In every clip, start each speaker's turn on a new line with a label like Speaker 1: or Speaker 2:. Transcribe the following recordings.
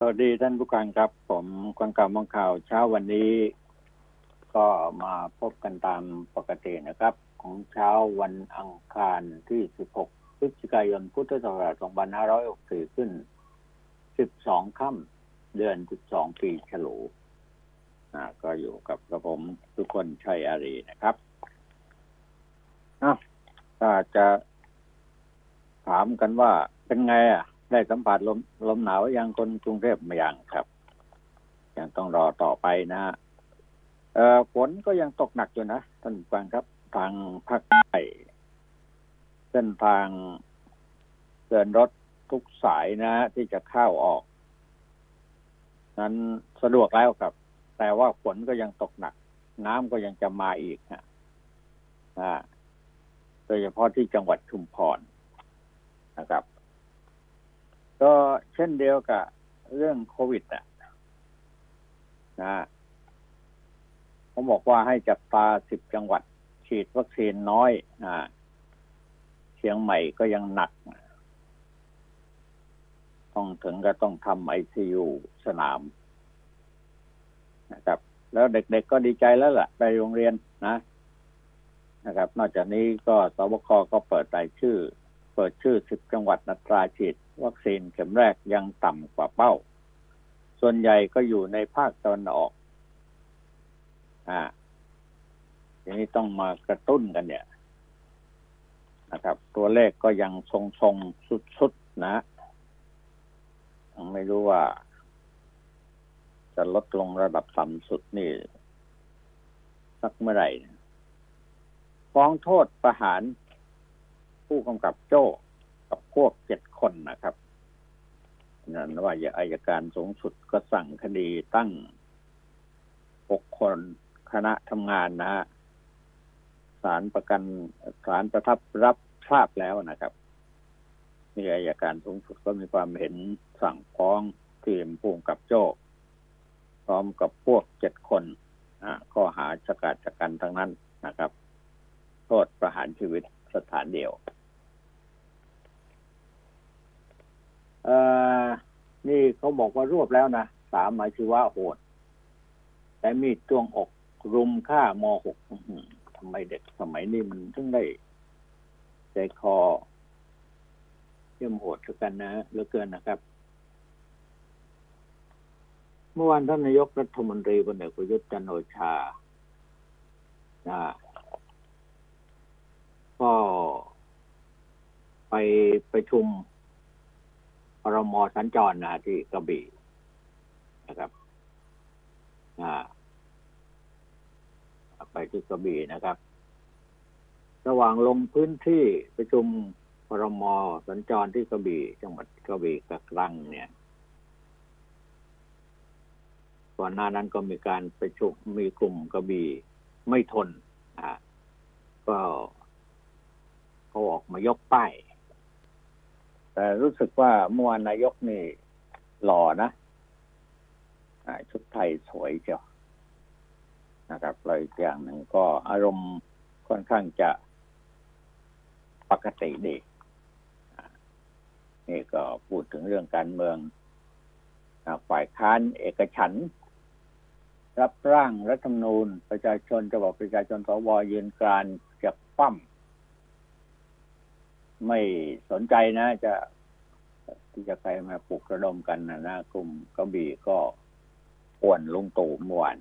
Speaker 1: สวัสดีท่านผู้การครับ ผมกวางกาวมองข่าวเช้าวันนี้ ก็มาพบกันตามปกตินะครับ ของเช้าวันอังคารที่ 16พฤศจิกายนพุทธศักราช2564 ขึ้น 12 ค่ำเดือน 12 ปีฉลูอ่าก็อยู่กับกระผมทุกคนชัยอารีนะครับอ้าวถ้าจะถามกันว่าเป็นไงอะ ได้สัมผัสลมลมหนาวยังคนกรุงเทพไม่ยังครับ ยังต้องรอต่อไปนะเอ่อฝนก็ยังตกหนักอยู่นะท่านผู้ฟังครับ ทางภาคใต้เส้นทางเดินรถทุกสายนะที่จะเข้าออก นั้นสะดวกแล้วครับ แต่ว่าฝนก็ยังตกหนัก น้ำก็ยังจะมาอีกฮะอ่าโดยเฉพาะที่จังหวัดชุมพรนะครับ ก็เช่นเดียวกับเรื่องโควิดอะนะเขาบอกว่าให้จับตาสิบจังหวัด ฉีดวัคซีนน้อยอ่าเชียงใหม่ก็ยังหนัก ต้องถึงก็ต้องทำไอซียูสนามนะครับ แล้วเด็กๆก็ดีใจแล้วล่ะ ไปโรงเรียนนะนะครับ นอกจากนี้ก็สบคก็เปิดรายชื่อ เปิดชื่อสิบจังหวัดนัตราฉีด วัคซีนเข็มแรกยังต่ำกว่าเป้า ส่วนใหญ่ก็อยู่ในภาคตะวันออก อ่า ทีนี้ต้องมากระตุ้นกันเนี่ยนะครับ ตัวเลขก็ยังทรงๆสุดๆนะยังไม่รู้ว่า จะลดลงระดับต่ำสุดนี่ สักเมื่อไหร่ฟ้องโทษประหารผู้กำกับโจ้ กับพวกเจ็ดคนนะครับนั่นว่าอย่าอายการสูงสุดก็สั่งคดีตั้งหกคนคณะทำงานนะฮะศาลประกันศาลประทับรับทราบแล้วนะครับนี่อายการสูงสุดก็มีความเห็นสั่งฟ้องทีมผู้กำกับโจ้พร้อมกับพวกเจ็ดคนข้อหาสกัดจักกันทั้งนั้นนะครับ โทษประหารชีวิตสถานเดียว เอ่อนี่เขาบอกว่ารวบแล้วนะสามอาชีวะโหดแต่มีดจ้วงอกรุมฆ่ามหกทำไมเด็กสมัยนี้มันถึงได้ใจคอเยี่ยมโหดกันนะเหลือเกินนะครับ เมื่อวานท่านนายกรัฐมนตรีพลเอกประยุทธ์จันโอชานะก็ไปไประชุม รมสัญจรนะที่กระบี่นะครับไปที่กระบี่นะครับ ระหว่างลงพื้นที่ประชุมปรมสัญจรที่กระบี่จังหวัดกระบี่กับรังเนี่ยก่อนหน้านั้นก็มีการประชุมมีกลุ่มกระบี่ไม่ทนอ่าก็เขาออกมายกป้าย แต่รู้สึกว่าเมื่อวานนายกนี่หล่อนะชุดไทยสวยเชียวนะครับเลยอีกอย่างหนึ่งก็อารมณ์ค่อนข้างจะปกติดีนี่ก็พูดถึงเรื่องการเมืองฝ่ายค้านเอกฉัน รับร่างรัฐธรรมนูญ ประชาชนจะบอกประชาชนสวยืนกรานจะปั้ม ไม่สนใจนะ จะที่จะใครมาปลุกระดมกันนะนะกลุ่มกระบี่ก็ป่วนลุงตู่เมื่อวาน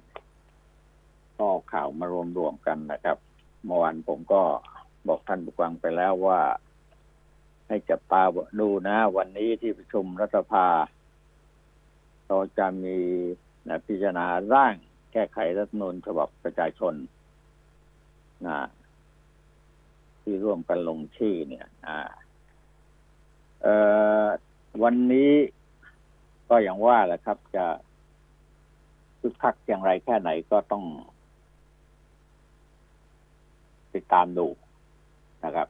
Speaker 1: ก็ข่าวมารวมรวมกันนะครับเมื่อวานผมก็บอกท่านผู้ฟังไปแล้วว่า ให้จับตาดูนะ วันนี้ที่ประชุมรัฐสภาเราจะมีนะพิจารณาร่างแก้ไขรัฐมนูญฉบับประชาชนนะ ที่ร่วมกันลงชื่อเนี่ย อ่าเอ่อวันนี้ก็อย่างว่าแหละครับ จะคึกคักอย่างไรแค่ไหนก็ต้อง ติดตามดูนะครับ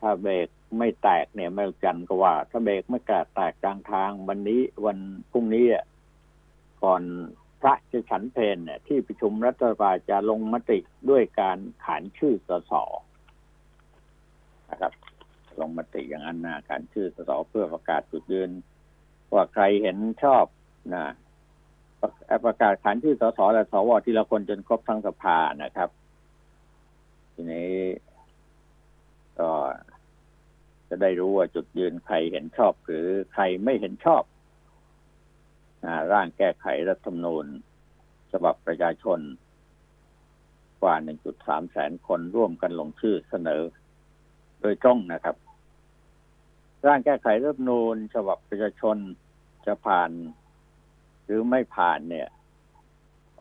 Speaker 1: ถ้าเบรกไม่แตกเนี่ยไม่จันก็ว่า ถ้าเบรกไม่แตกแตกกลางทาง วันนี้วันพรุ่งนี้อะก่อน ระจะฉันเพลเนี่ยที่ประชุมรัฐสภาจะลงมติด้วยการขานชื่อสสนะครับ ลงมติอย่างนั้นนะการชื่อสสเพื่อประกาศจุดยืนว่าใครเห็นชอบนะประกาศขานชื่อสสและสวทีละคนจนครบทั้งสภานะครับ ทีนี้ก็จะได้รู้ว่าจุดยืนใครเห็นชอบหรือใครไม่เห็นชอบ ร่างแก้ไขรัฐธรรมนูญ ฉบับประชาชน กว่า 1.3 แสนคนร่วมกันลงชื่อเสนอ โดยตรงนะครับ ร่างแก้ไขรัฐธรรมนูญ ฉบับประชาชนจะผ่าน หรือไม่ผ่านเนี่ย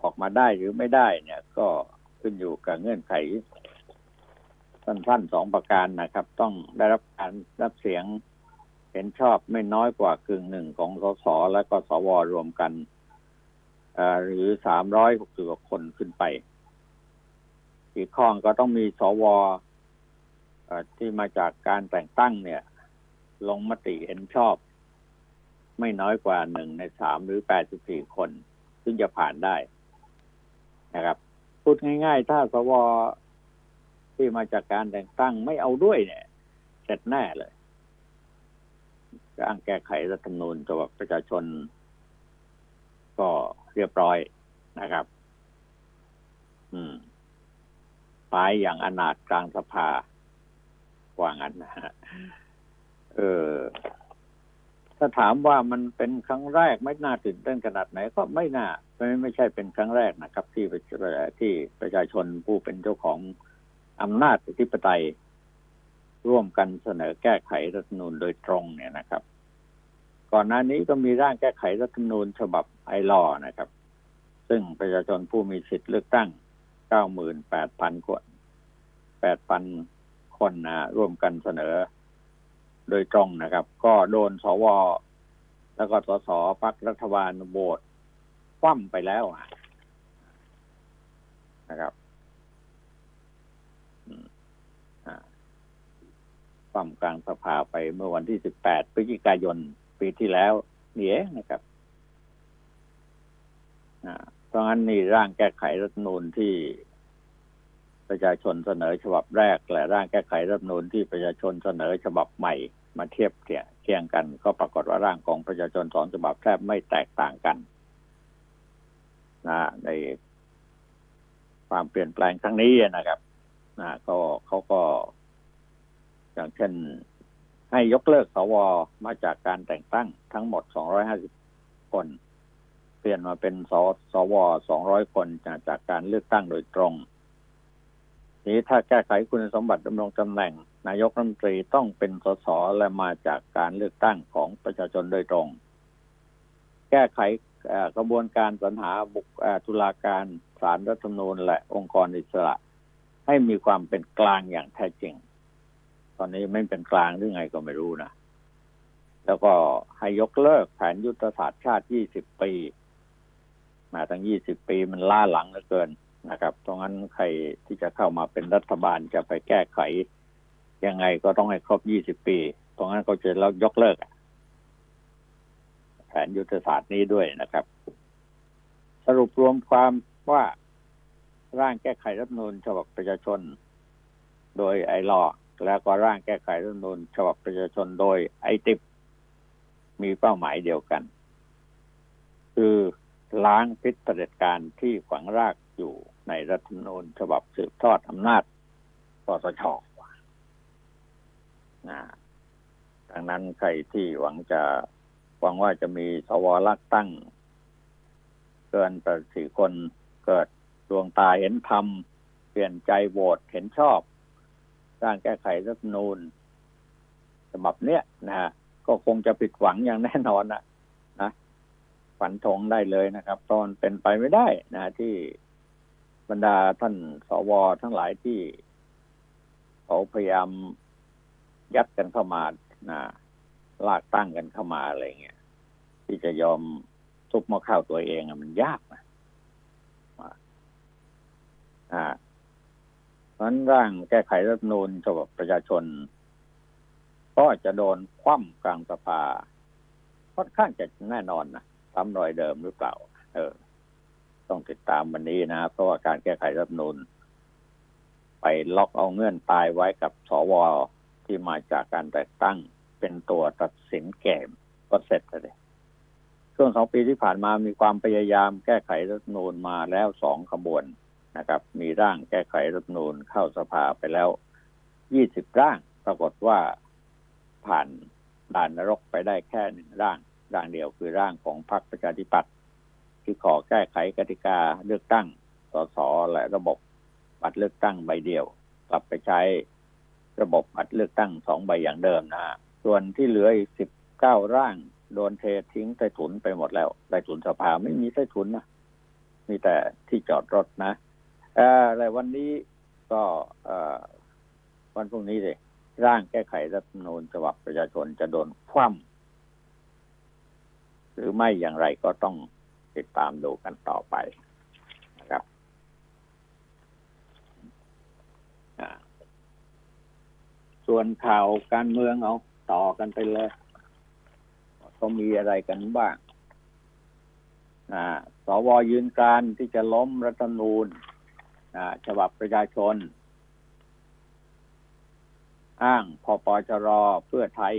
Speaker 1: ออกมาได้หรือไม่ได้เนี่ย ก็ขึ้นอยู่กับเงื่อนไขสั้นๆสองประการนะครับ ต้องได้รับการรับเสียง เห็นชอบไม่น้อยกว่ากึ่งหนึ่งของสสและก็สวรวมกันหรือสามร้อยหกสิบคนขึ้นไป อีกข้อก็ต้องมีสวที่มาจากการแต่งตั้งเนี่ย ลงมติเห็นชอบ ไม่น้อยกว่าหนึ่งในสามหรือแปดสิบสี่คน ซึ่งจะผ่านได้นะครับ พูดง่าย ๆ ถ้าสวที่มาจากการแต่งตั้งไม่เอาด้วยเนี่ย เสร็จแน่เลย ร่างแก้ไขรัฐธรรมนูญฉบับประชาชน ก็เรียบร้อยนะครับ อืมไปอย่างอนาถกลางสภาว่างั้นนะฮะเออถ้าถามว่ามันเป็นครั้งแรกไม่น่าตื่นเต้นขนาดไหนก็ไม่น่าไม่ไม่ใช่เป็นครั้งแรกนะครับ ที่ที่ประชาชนผู้เป็นเจ้าของอำนาจอธิปไตย ร่วมกันเสนอแก้ไขรัฐนูญโดยตรงเนี่ยนะครับ ก่อนหน้านี้ก็มีร่างแก้ไขรัฐนูญฉบับไอรอนะครับ ซึ่งประชาชนผู้มีสิทธิ์เลือกตั้ง 98,000 คน 8,000 คนนะร่วมกันเสนอโดยตรงนะครับ ก็โดนสวแล้วก็สสพักรัฐบาลโบสคว่ำไปแล้วนะครับ ความกลางสภาไปเมื่อวันที่ 18 พฤศจิกายนปีที่แล้วนี่เองนะครับเพราะงั้นนี่ร่างแก้ไขรัฐนูนที่ประชาชนเสนอฉบับแรก และร่างแก้ไขรัฐนูนที่ประชาชนเสนอฉบับใหม่ มาเทียบเคียงกัน ก็ปรากฏว่าร่างของประชาชนสองฉบับแทบไม่แตกต่างกันนะในความเปลี่ยนแปลงครั้งนี้นะครับนะก็เขาก็ อย่างเช่นให้ยกเลิกสวมาจากการแต่งตั้งทั้งหมด 250 คน เปลี่ยนมาเป็นสสว 200 คนจากจากการเลือกตั้งโดยตรง นี้ถ้าแก้ไขคุณสมบัติดำรงตำแหน่ง นายกรัฐมนตรีต้องเป็นสสและมาจากการเลือกตั้งของประชาชนโดยตรง แก้ไขกระบวนการสรรหาบุคตุลาการศาลรัฐธรรมนูญและองค์กรอิสระ ให้มีความเป็นกลางอย่างแท้จริง ตอนนี้ไม่เป็นกลางหรือไงก็ไม่รู้นะ แล้วก็ให้ยกเลิกแผนยุทธศาสตร์ชาติ 20 ปี มาตั้ง 20 ปีมันล่าหลังเหลือเกินนะครับตรงนั้นใครที่จะเข้ามาเป็นรัฐบาลจะไปแก้ไข ยังไงก็ต้องให้ครบ 20 ปีตรงนั้นก็จะแล้วยกเลิกแผนยุทธศาสตร์นี้ด้วยนะครับ สรุปรวมความว่าร่างแก้ไขรัฐมนูลฉบับประชาชน โดยไอรอ แล้วก็ร่างแก้ไขรัฐมนูลฉบับประชาชนโดยไอติปมีเป้าหมายเดียวกัน คือล้างพิษประเด็จการที่ฝังรากอยู่ในรัฐธรรมนูญฉบับสืบทอดอำนาจคอสชนะดังนั้นใครที่หวังจะหวังว่าจะมีสวรักตั้ง เกินแปดสี่คนเกิดดวงตาเห็นธรรม เปลี่ยนใจโหวตเห็นชอบ ร่างแก้ไขรัฐนูนฉบับเนี้ยนะฮะก็คงจะผิดหวังอย่างแน่นอนนะนะฝันทงได้เลยนะครับ ตอนเป็นไปไม่ได้นะที่บรรดาท่านสวทั้งหลายที่เขาพยายามยัดกันเข้ามานะลากตั้งกันเข้ามาอะไรเงี้ยที่จะยอมทุบมะข้าวตัวเองมันยากนะอ่า นั้นร่างแก้ไขรัฐนูลฉบับประชาชน ก็จะโดนคว่ำกลางสภาค่อนข้างจะแน่นอนนะซ้ำรอยเดิมหรือเปล่า เออ ต้องติดตามวันนี้นะเพราะว่าการแก้ไขรัฐนูลไปล็อกเอาเงื่อนตายไว้กับสวที่มาจากการแต่งตั้งเป็นตัวตัดสินเกมก็เสร็จเลยช่วงสองปีที่ผ่านมามีความพยายามแก้ไขรัฐนูญมาแล้วสองขบวน นะครับ มีร่างแก้ไขรัฐนูญเข้าสภาไปแล้วยี่สิบร่าง ปรากฏว่าผ่านด่านนรกไปได้แค่หนึ่งร่าง ร่างเดียวคือร่างของพรรคประชาธิปัตย์ที่ขอแก้ไขกติกาเลือกตั้งสสและระบบบัตรเลือกตั้งใบเดียว กลับไปใช้ระบบบัตรเลือกตั้งสองใบอย่างเดิมนะฮะส่วนที่เหลืออีกสิบเก้าร่างโดนเททิ้งใต้ถุนไปหมดแล้วใต้ถุนสภาไม่มีใต้ถุนนะมีแต่ที่จอดรถนะ อะไรวันนี้ก็วันพรุ่งนี้เลยร่างแก้ไขรัฐธรรมนูญฉบับประชาชนจะโดนคว่ำหรือไม่อย่างไรก็ต้องติดตามดูกันต่อไปนะครับส่วนข่าวการเมืองเอาต่อกันไปเลยก็มีอะไรกันบ้างสวยืนการที่จะล้มรัฐธรรมนูญ ฉบับประชาชน อ้างพอปจรอเพื่อไทย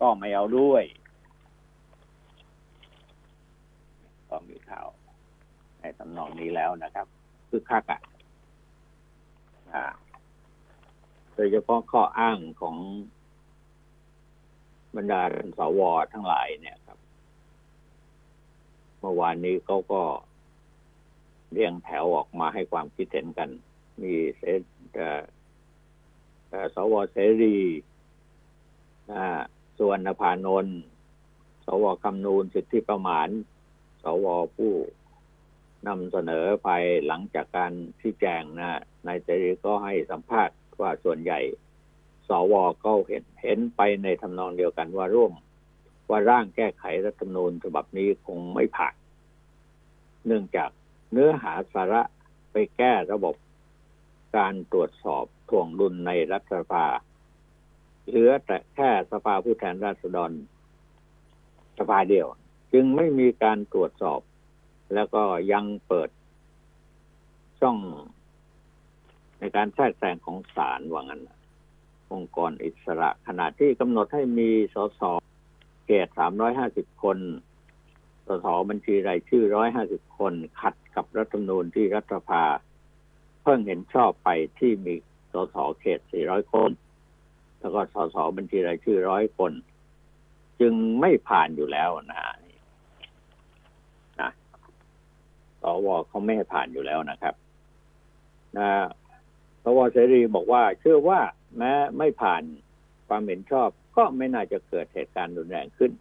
Speaker 1: ก็ไม่เอาด้วยก็มีข่าวในตำนองนี้แล้วนะครับคือคักอะโดยเฉพาะข้ออ้างของบรรดาสวทั้งหลายเนี่ยครับ เมื่อวานนี้เขาก็ เรียงแถวออกมาให้ความคิดเห็นกัน มีเสสวเสรีส่วนนภานนท์สวคำนูนสิทธิประมาณ สวผู้นำเสนอภายหลังจากการที่แจงนะนายเสรีก็ให้สัมภาษณ์ว่าส่วนใหญ่ สวก็เห็นเห็นไปในทำนองเดียวกันว่าร่วม ว่าร่างแก้ไขรัฐธรรมนูญฉบับนี้คงไม่ผ่าน เนื่องจาก เนื้อหาสาระไปแก้ระบบการตรวจสอบถ่วงดุลในรัฐสภา เหลือแต่แค่สภาผู้แทนราษฎรสภาเดียว จึงไม่มีการตรวจสอบ แล้วก็ยังเปิดช่องในการแทรกแซงของศาลว่างั้นองค์กรอิสระขณะที่กำหนดให้มีสสเขตสามร้อยห้าสิบคน สสบัญชีรายชื่อร้อยห้าสิบคนขัดกับรัฐธรรมนูญที่รัฐสภา เพิ่งเห็นชอบไปที่มีสสเขตสี่ร้อยคน แล้วก็สสบัญชีรายชื่อร้อยคน จึงไม่ผ่านอยู่แล้วนะนะสวเขาไม่ให้ผ่านอยู่แล้วนะครับ นะสวเสรีบอกว่า เชื่อว่าแม้ไม่ผ่านความเห็นชอบก็ไม่น่าจะเกิดเหตุการณ์รุนแรงขึ้น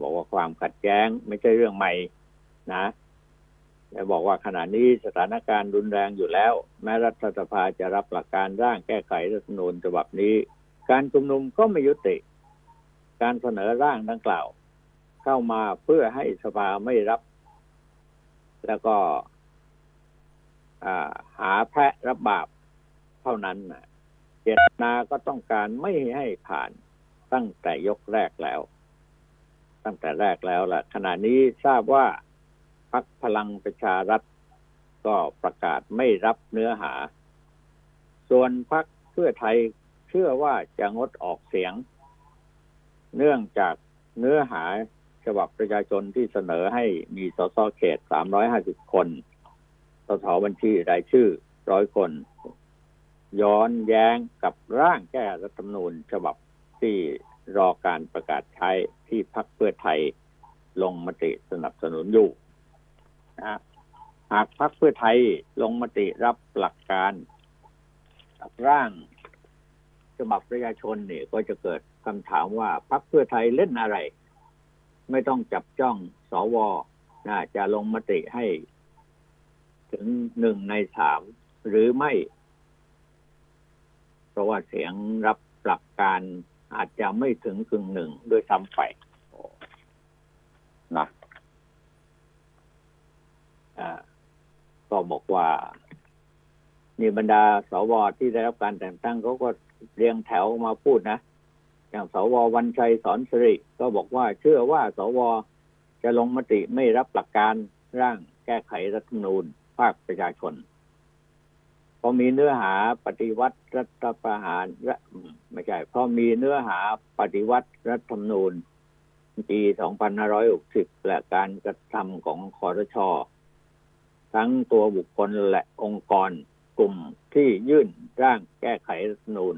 Speaker 1: บอกว่าความขัดแย้งไม่ใช่เรื่องใหม่นะแต่บอกว่าขณะนี้สถานการณ์รุนแรงอยู่แล้ว แม้รัฐสภาจะรับหลักการร่างแก้ไขรัฐธรรมนูญฉบับนี้ การชุมนุมก็ไม่ยุติ การเสนอร่างดังกล่าว เข้ามาเพื่อให้สภาไม่รับ แล้วก็หาแพะรับบาปเท่านั้นเจตนาก็ต้องการไม่ให้ผ่านตั้งแต่ยกแรกแล้ว ตั้งแต่แรกแล้วล่ะ ขณะนี้ทราบว่าพักพลังประชารัฐก็ประกาศไม่รับเนื้อหา ส่วนพักเพื่อไทยเชื่อว่าจะงดออกเสียง เนื่องจากเนื้อหาฉบับประชาชนที่เสนอให้มีสสเขต 350 คน สสบัญชีรายชื่อร้อยคน ย้อนแย้งกับร่างแก้รัฐธรรมนูญฉบับที่ รอการประกาศใช้ที่พักเพื่อไทยลงมติสนับสนุนอยู่นะหากพักเพื่อไทยลงมติรับหลักการร่างฉบับประชาชนเนี่ยก็จะเกิดคำถามว่าพักเพื่อไทยเล่นอะไร ไม่ต้องจับจ้องสวนะจะลงมติให้ ถึงหนึ่งในสามหรือไม่ เพราะว่าเสียงรับหลักการ อาจจะไม่ถึงกึ่งหนึ่งด้วยซ้ำไปนะก็บอกว่านี่บรรดาสวที่ได้รับการแต่งตั้งเขาก็เรียงแถวมาพูดนะ อย่างสววันชัยสอนสิริก็บอกว่าเชื่อว่าสวจะลงมติไม่รับหลักการร่างแก้ไขรัฐธรรมนูญภาคประชาชน พอมีเนื้อหาปฏิวัติรัฐประหารและไม่ใช่พอมีเนื้อหาปฏิวัติรัฐธรรมนูญ ปี 2560 และการกระทำของคอรชอทั้งตัวบุคคลและองค์กรกลุ่มที่ยื่นร่างแก้ไขรัฐธรรมนูญ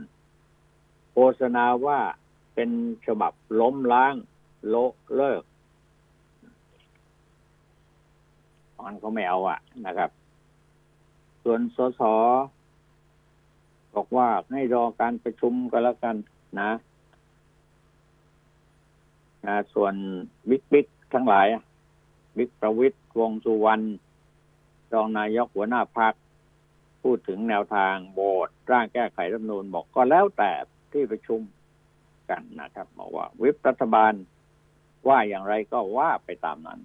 Speaker 1: โฆษณาว่าเป็นฉบับล้มล้างโละเลิกมันก็ไม่เอาอะนะครับ ส่วนสสบอกว่าให้รอการประชุมก็แล้วกันนะนะส่วนบิ๊กบิ๊กทั้งหลายบิ๊กประวิตยวงสุวรรณรองนายกหัวหน้าพักพูดถึงแนวทางโบสร่างแก้ไขรัฐมนูญบอกก็แล้วแต่ที่ประชุมกันนะครับบอกว่า วิปรัฐบาลว่าอย่างไรก็ว่าไปตามนั้น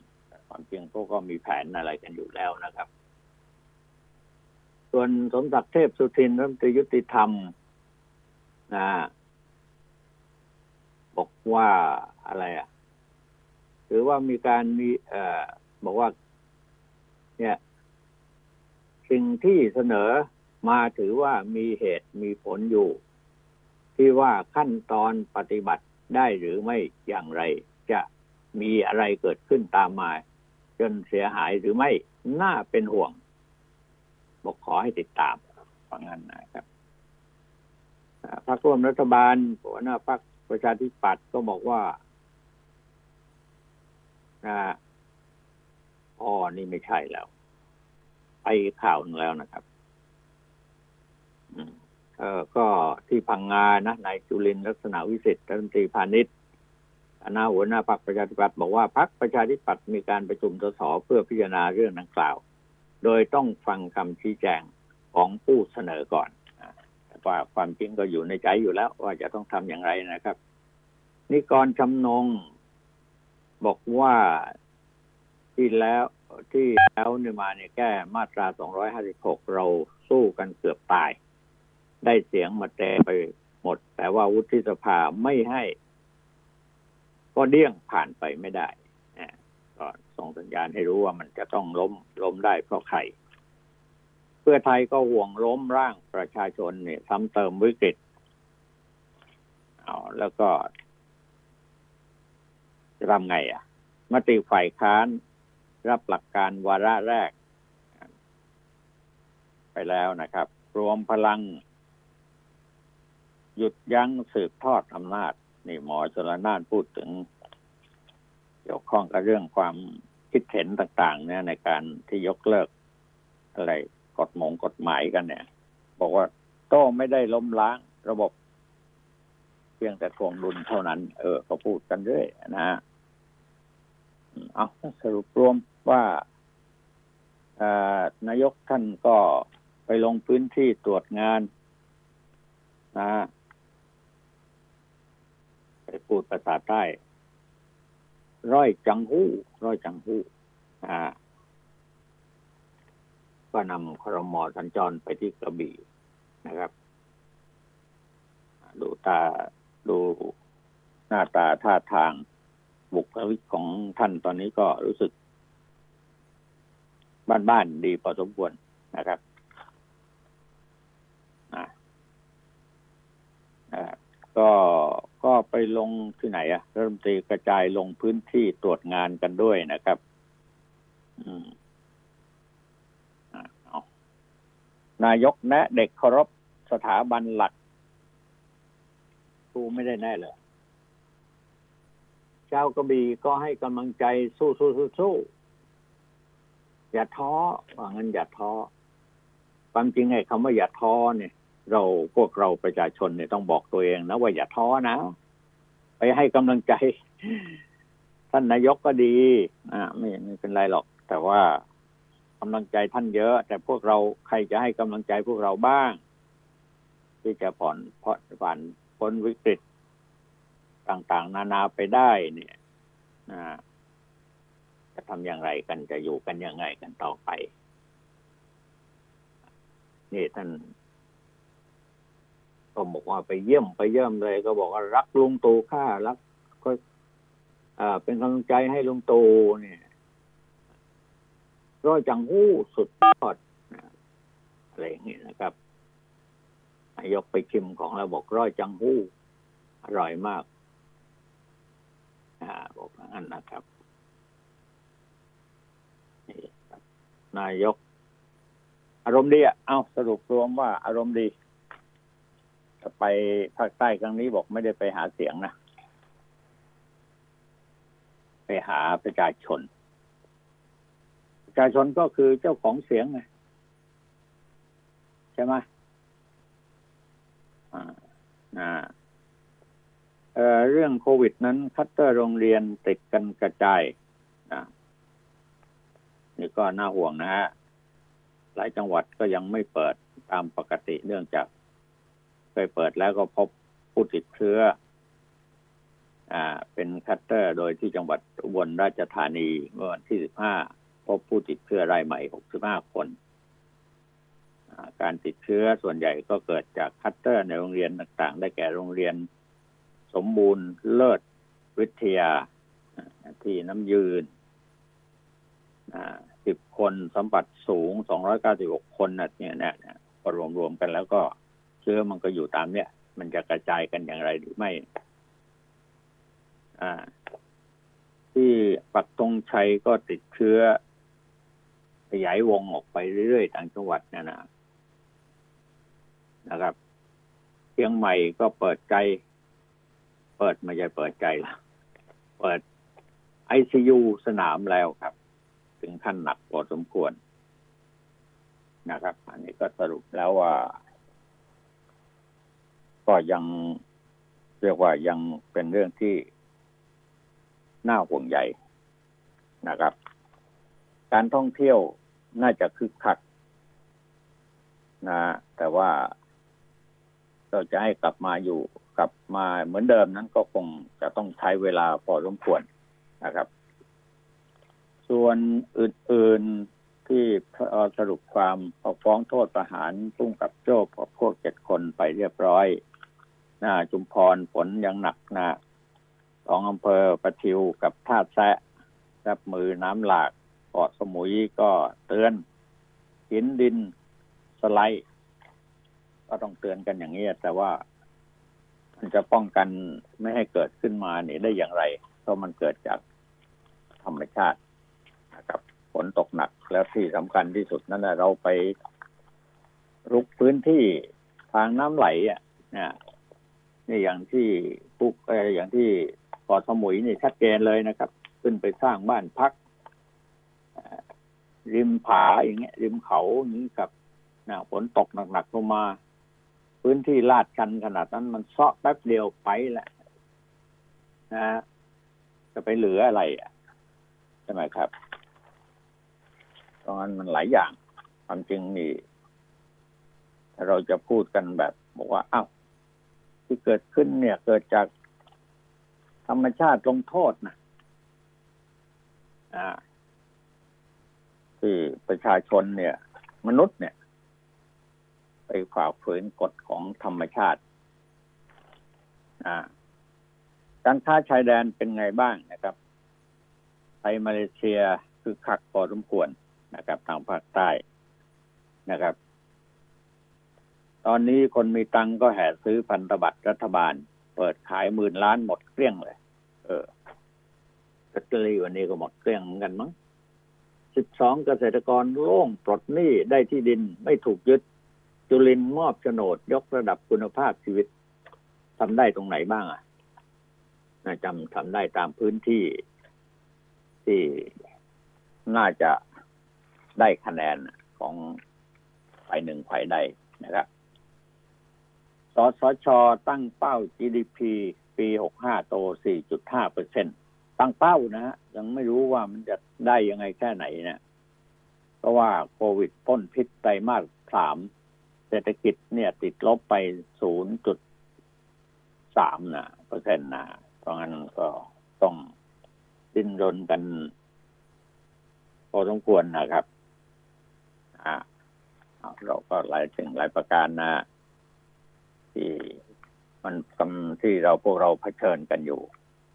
Speaker 1: ความจริงพวกก็มีแผนอะไรกันอยู่แล้วนะครับ ส่วนสมศักดิ์เทพสุทินรัฐมนตรียุติธรรมนะบอกว่าอะไรอะหรือว่ามีการมีเอ่อบอกว่า เนี่ย สิ่งที่เสนอมาถือว่ามีเหตุมีผลอยู่ ที่ว่าขั้นตอนปฏิบัติได้หรือไม่อย่างไร จะมีอะไรเกิดขึ้นตามมา จนเสียหายหรือไม่น่าเป็นห่วง บอกขอให้ติดตามฟังนั้นนะครับพรรคร่วมรัฐบาลหัวหน้าพรรคประชาธิปัตย์ก็บอกว่าอ๋อนี่ไม่ใช่แล้ว ไปข่าวหนึงแล้วนะครับเออก็ที่พังงานะนายจุลินลักษณะวิสิทธิ์รัฐมนตรีพาณิชย์คณะหัวหน้าพรรคประชาธิปัตย์บอกว่าพรรคประชาธิปัตย์มีการประชุมสสเพื่อพิจารณาเรื่องดังกล่าว โดยต้องฟังคำชี้แจงของผู้เสนอก่อนว่าความจริงก็อยู่ในใจอยู่แล้ว ว่าจะต้องทำอย่างไรนะครับ นิกรชำนงบอกว่าที่แล้วที่แล้วนี่มาเนี่ยแก้มาตรา 256 เราสู้กันเกือบตาย ได้เสียงมาแต่ไปหมด แต่ว่าวุฒิสภาไม่ให้ ก็เดี้ยงผ่านไปไม่ได้ ส่งสัญญาณให้รู้ว่ามันจะต้องล้มล้มได้เพราะใครเพื่อไทยก็ห่วงล้มร่างประชาชนเนี่ยซ้ำเติมวิกฤตเอาแล้วก็จะทำไงอะ มติฝ่ายค้านรับหลักการวาระแรก ไปแล้วนะครับ รวมพลัง หยุดยั้งสืบทอดอำนาจ นี่หมอชลนานพูดถึง เกี่ยวข้องกับเรื่องความ คิดเห็นต่างๆ เนี่ย ในการที่ยกเลิกอะไรกฎหมงกฎหมายกันเนี่ย บอกว่าโต้ไม่ได้ล้มล้างระบบ เพียงแต่ทวงดุลเท่านั้น เออก็พูดกันเรื่อยนะฮะเอาสรุปรวมว่าอนายกท่านก็ไปลงพื้นที่ตรวจงานนะไปพูดภาษาใต้ ร้อยจังหู้ร้อยจังหู้อ่าก็นำครมอสัญจรไปที่กระบี่นะครับ ดูตาดูหน้าตาท่าทางบุคลิกของท่านตอนนี้ก็รู้สึก บ้านๆดีพอสมควรนะครับอ่าก็ ก็ไปลงที่ไหนอะรัฐมนตรีกระจายลงพื้นที่ตรวจงานกันด้วยนะครับ อืมนายกแนะเด็กเคารพสถาบันหลักครูไม่ได้แน่เลยเจ้ากระบี่ก็ให้กำลังใจสู้สู้สู้สู้อย่าท้อว่างั้นอย่าท้อความจริงไอ้คำว่าอย่าท้อเนี่ย เราพวกเราประชาชนเนี่ยต้องบอกตัวเองนะว่าอย่าท้อนะ ไปให้กำลังใจ ท่านนายกก็ดี อ่าไม่ไม่เป็นไรหรอก แต่ว่ากำลังใจท่านเยอะ แต่พวกเราใครจะให้กำลังใจพวกเราบ้าง ที่จะผ่อนผ่อนผ่านพ้นวิกฤตต่างๆ นานาไปได้เนี่ยจะทำอย่างไรกันจะอยู่กันยังไงกันต่อไป นี่ท่าน ก็บอกว่าไปเยี่ยมไปเยี่ยมเลย ก็บอกว่ารักลุงตู่ข้ารักก็อ่าเป็นกำลังใจให้ลุงตู่เนี่ยร้อยจังหู้สุดยอดอะไรอย่างนี้ยนะครับนายกไปชิมของเราบอกร้อยจังหู้อร่อยมาก อ่า บอกงั้นนะครับนายก อารมณ์ดีอะเอาสรุปรวมว่าอารมณ์ดี ไปภาคใต้ครั้งนี้บอกไม่ได้ไปหาเสียงนะ ไปหาประชาชน ประชาชนก็คือเจ้าของเสียงไงใช่ไหมอ่าอ่าเอ่อเรื่องโควิดนั้น คัตเตอร์โรงเรียนติดกันกระจายนะนี่ก็น่าห่วงนะฮะหลายจังหวัดก็ยังไม่เปิดตามปกติเนื่องจาก เคยเปิดแล้วก็พบผู้ติดเชื้อ อ่า เป็นคลัสเตอร์โดยที่จังหวัดอุบลราชธานีเมื่อวันที่ 15 พบผู้ติดเชื้อรายใหม่ 65 คนการติดเชื้อส่วนใหญ่ก็เกิดจากคลัสเตอร์ในโรงเรียนต่างๆ ได้แก่โรงเรียน สมบูรณ์เลิศวิทยาที่น้ำยืนสิบคนสัมผัสสูง 296 คนนะเนี่ยเนี่ยรวมๆกันแล้วก็ ชื้อมันก็อยู่ตามเนี่ย มันจะกระจายกันอย่างไรหรือไม่ อ่า ที่ปักตงชัยก็ติดเชื้อ ขยายวงออกไปเรื่อยๆต่างจังหวัดนี่ยนะนะครับเชียงใหม่ก็เปิดใจ เปิดไม่ใช่เปิดใจละเปิดไอซียูสนามแล้วครับ ถึงขั้นหนักพอสมควรนะครับ อันนี้ก็สรุปแล้วว่า ก็ยังเรียกว่ายังเป็นเรื่องที่น่าห่วงใยนะครับ การท่องเที่ยวน่าจะคึกคักนะแต่ว่าเราจะให้กลับมาอยู่กลับมาเหมือนเดิมนั้นก็คงจะต้องใช้เวลาพอสมควรนะครับ ส่วนอื่น ๆที่สรุปความฟ้องโทษประหารพุ่งกับโจ้กับพวกเจ็ดคนไปเรียบร้อย จุมพรฝนยังหนักนะของอำเภอประทิวกับท่าแซะรับมือน้ำหลากเกาะสมุยก็เตือนหินดินสไลด์ก็ต้องเตือนกันอย่างนี้แต่ว่ามันจะป้องกันไม่ให้เกิดขึ้นมานี่ได้อย่างไร เพราะมันเกิดจากธรรมชาตินะครับฝนตกหนักแล้วที่สำคัญที่สุดนั่นแหละเราไปรุกพื้นที่ทางน้ำไหลอะ นะนี่อย่างที่ปุกออย่างที่เกาะสมุยนี่ชัดเจนเลยนะครับ ขึ้นไปสร้างบ้านพักริมผาอย่างเงี้ย ริมเขาอย่างนี้กับนะฝนตกหนักๆลงมา พื้นที่ลาดชันขนาดนั้นมันเซาะแป๊บเดียวไปแหละนะจะไปเหลืออะไรอะใช่ไหมครับตรงนั้นมันหลายอย่างความจริงนี่เราจะพูดกันแบบ บอกว่าอ้าว ที่เกิดขึ้นเนี่ย เกิดจากธรรมชาติลงโทษนะอ่าที่ประชาชนเนี่ย มนุษย์เนี่ย ไปฝ่าฝืนกฎของธรรมชาติการค้าชายแดนเป็นไงบ้างนะครับไทยมาเลเซียคือขักพอสมควรนะครับ ทางภาคใต้นะครับ ตอนนี้คนมีตังก็แห่ซื้อพันธบัตรรัฐบาล เปิดขายหมื่นล้านหมดเกลี้ยงเลย เออลอตเตอรี่วันนี้ก็หมดเกลี้ยงเหมือนกันมั้งสิบสองเกษตรกรโล่งปลดหนี้ได้ที่ดินไม่ถูกยึด จุลินมอบโฉนดยกระดับคุณภาพชีวิตทำได้ตรงไหนบ้างอะจำทำได้ตามพื้นที่ที่น่าจะได้คะแนนของฝ่ายหนึ่งฝ่ายใดนะครับ สสช ตั้งเป้า GDP ปีหกห้าโตสี่จุดห้าเปอร์เซ็นตั้งเป้านะฮะยังไม่รู้ว่ามันจะได้ยังไงแค่ไหนเนะเพราะว่าโควิดพ้นพิษไตรมาสสามเศรษฐกิจเนี่ยติดลบไป 0.3นะเปอร์เซ็นต์นะเพราะงั้นก็ต้องดิ้นรนกันพอสมควรนะครับ อ่าเราก็หลายสิ่งหลายประการนะ ที่มันกำที่เราพวกเราเผชิญกันอยู่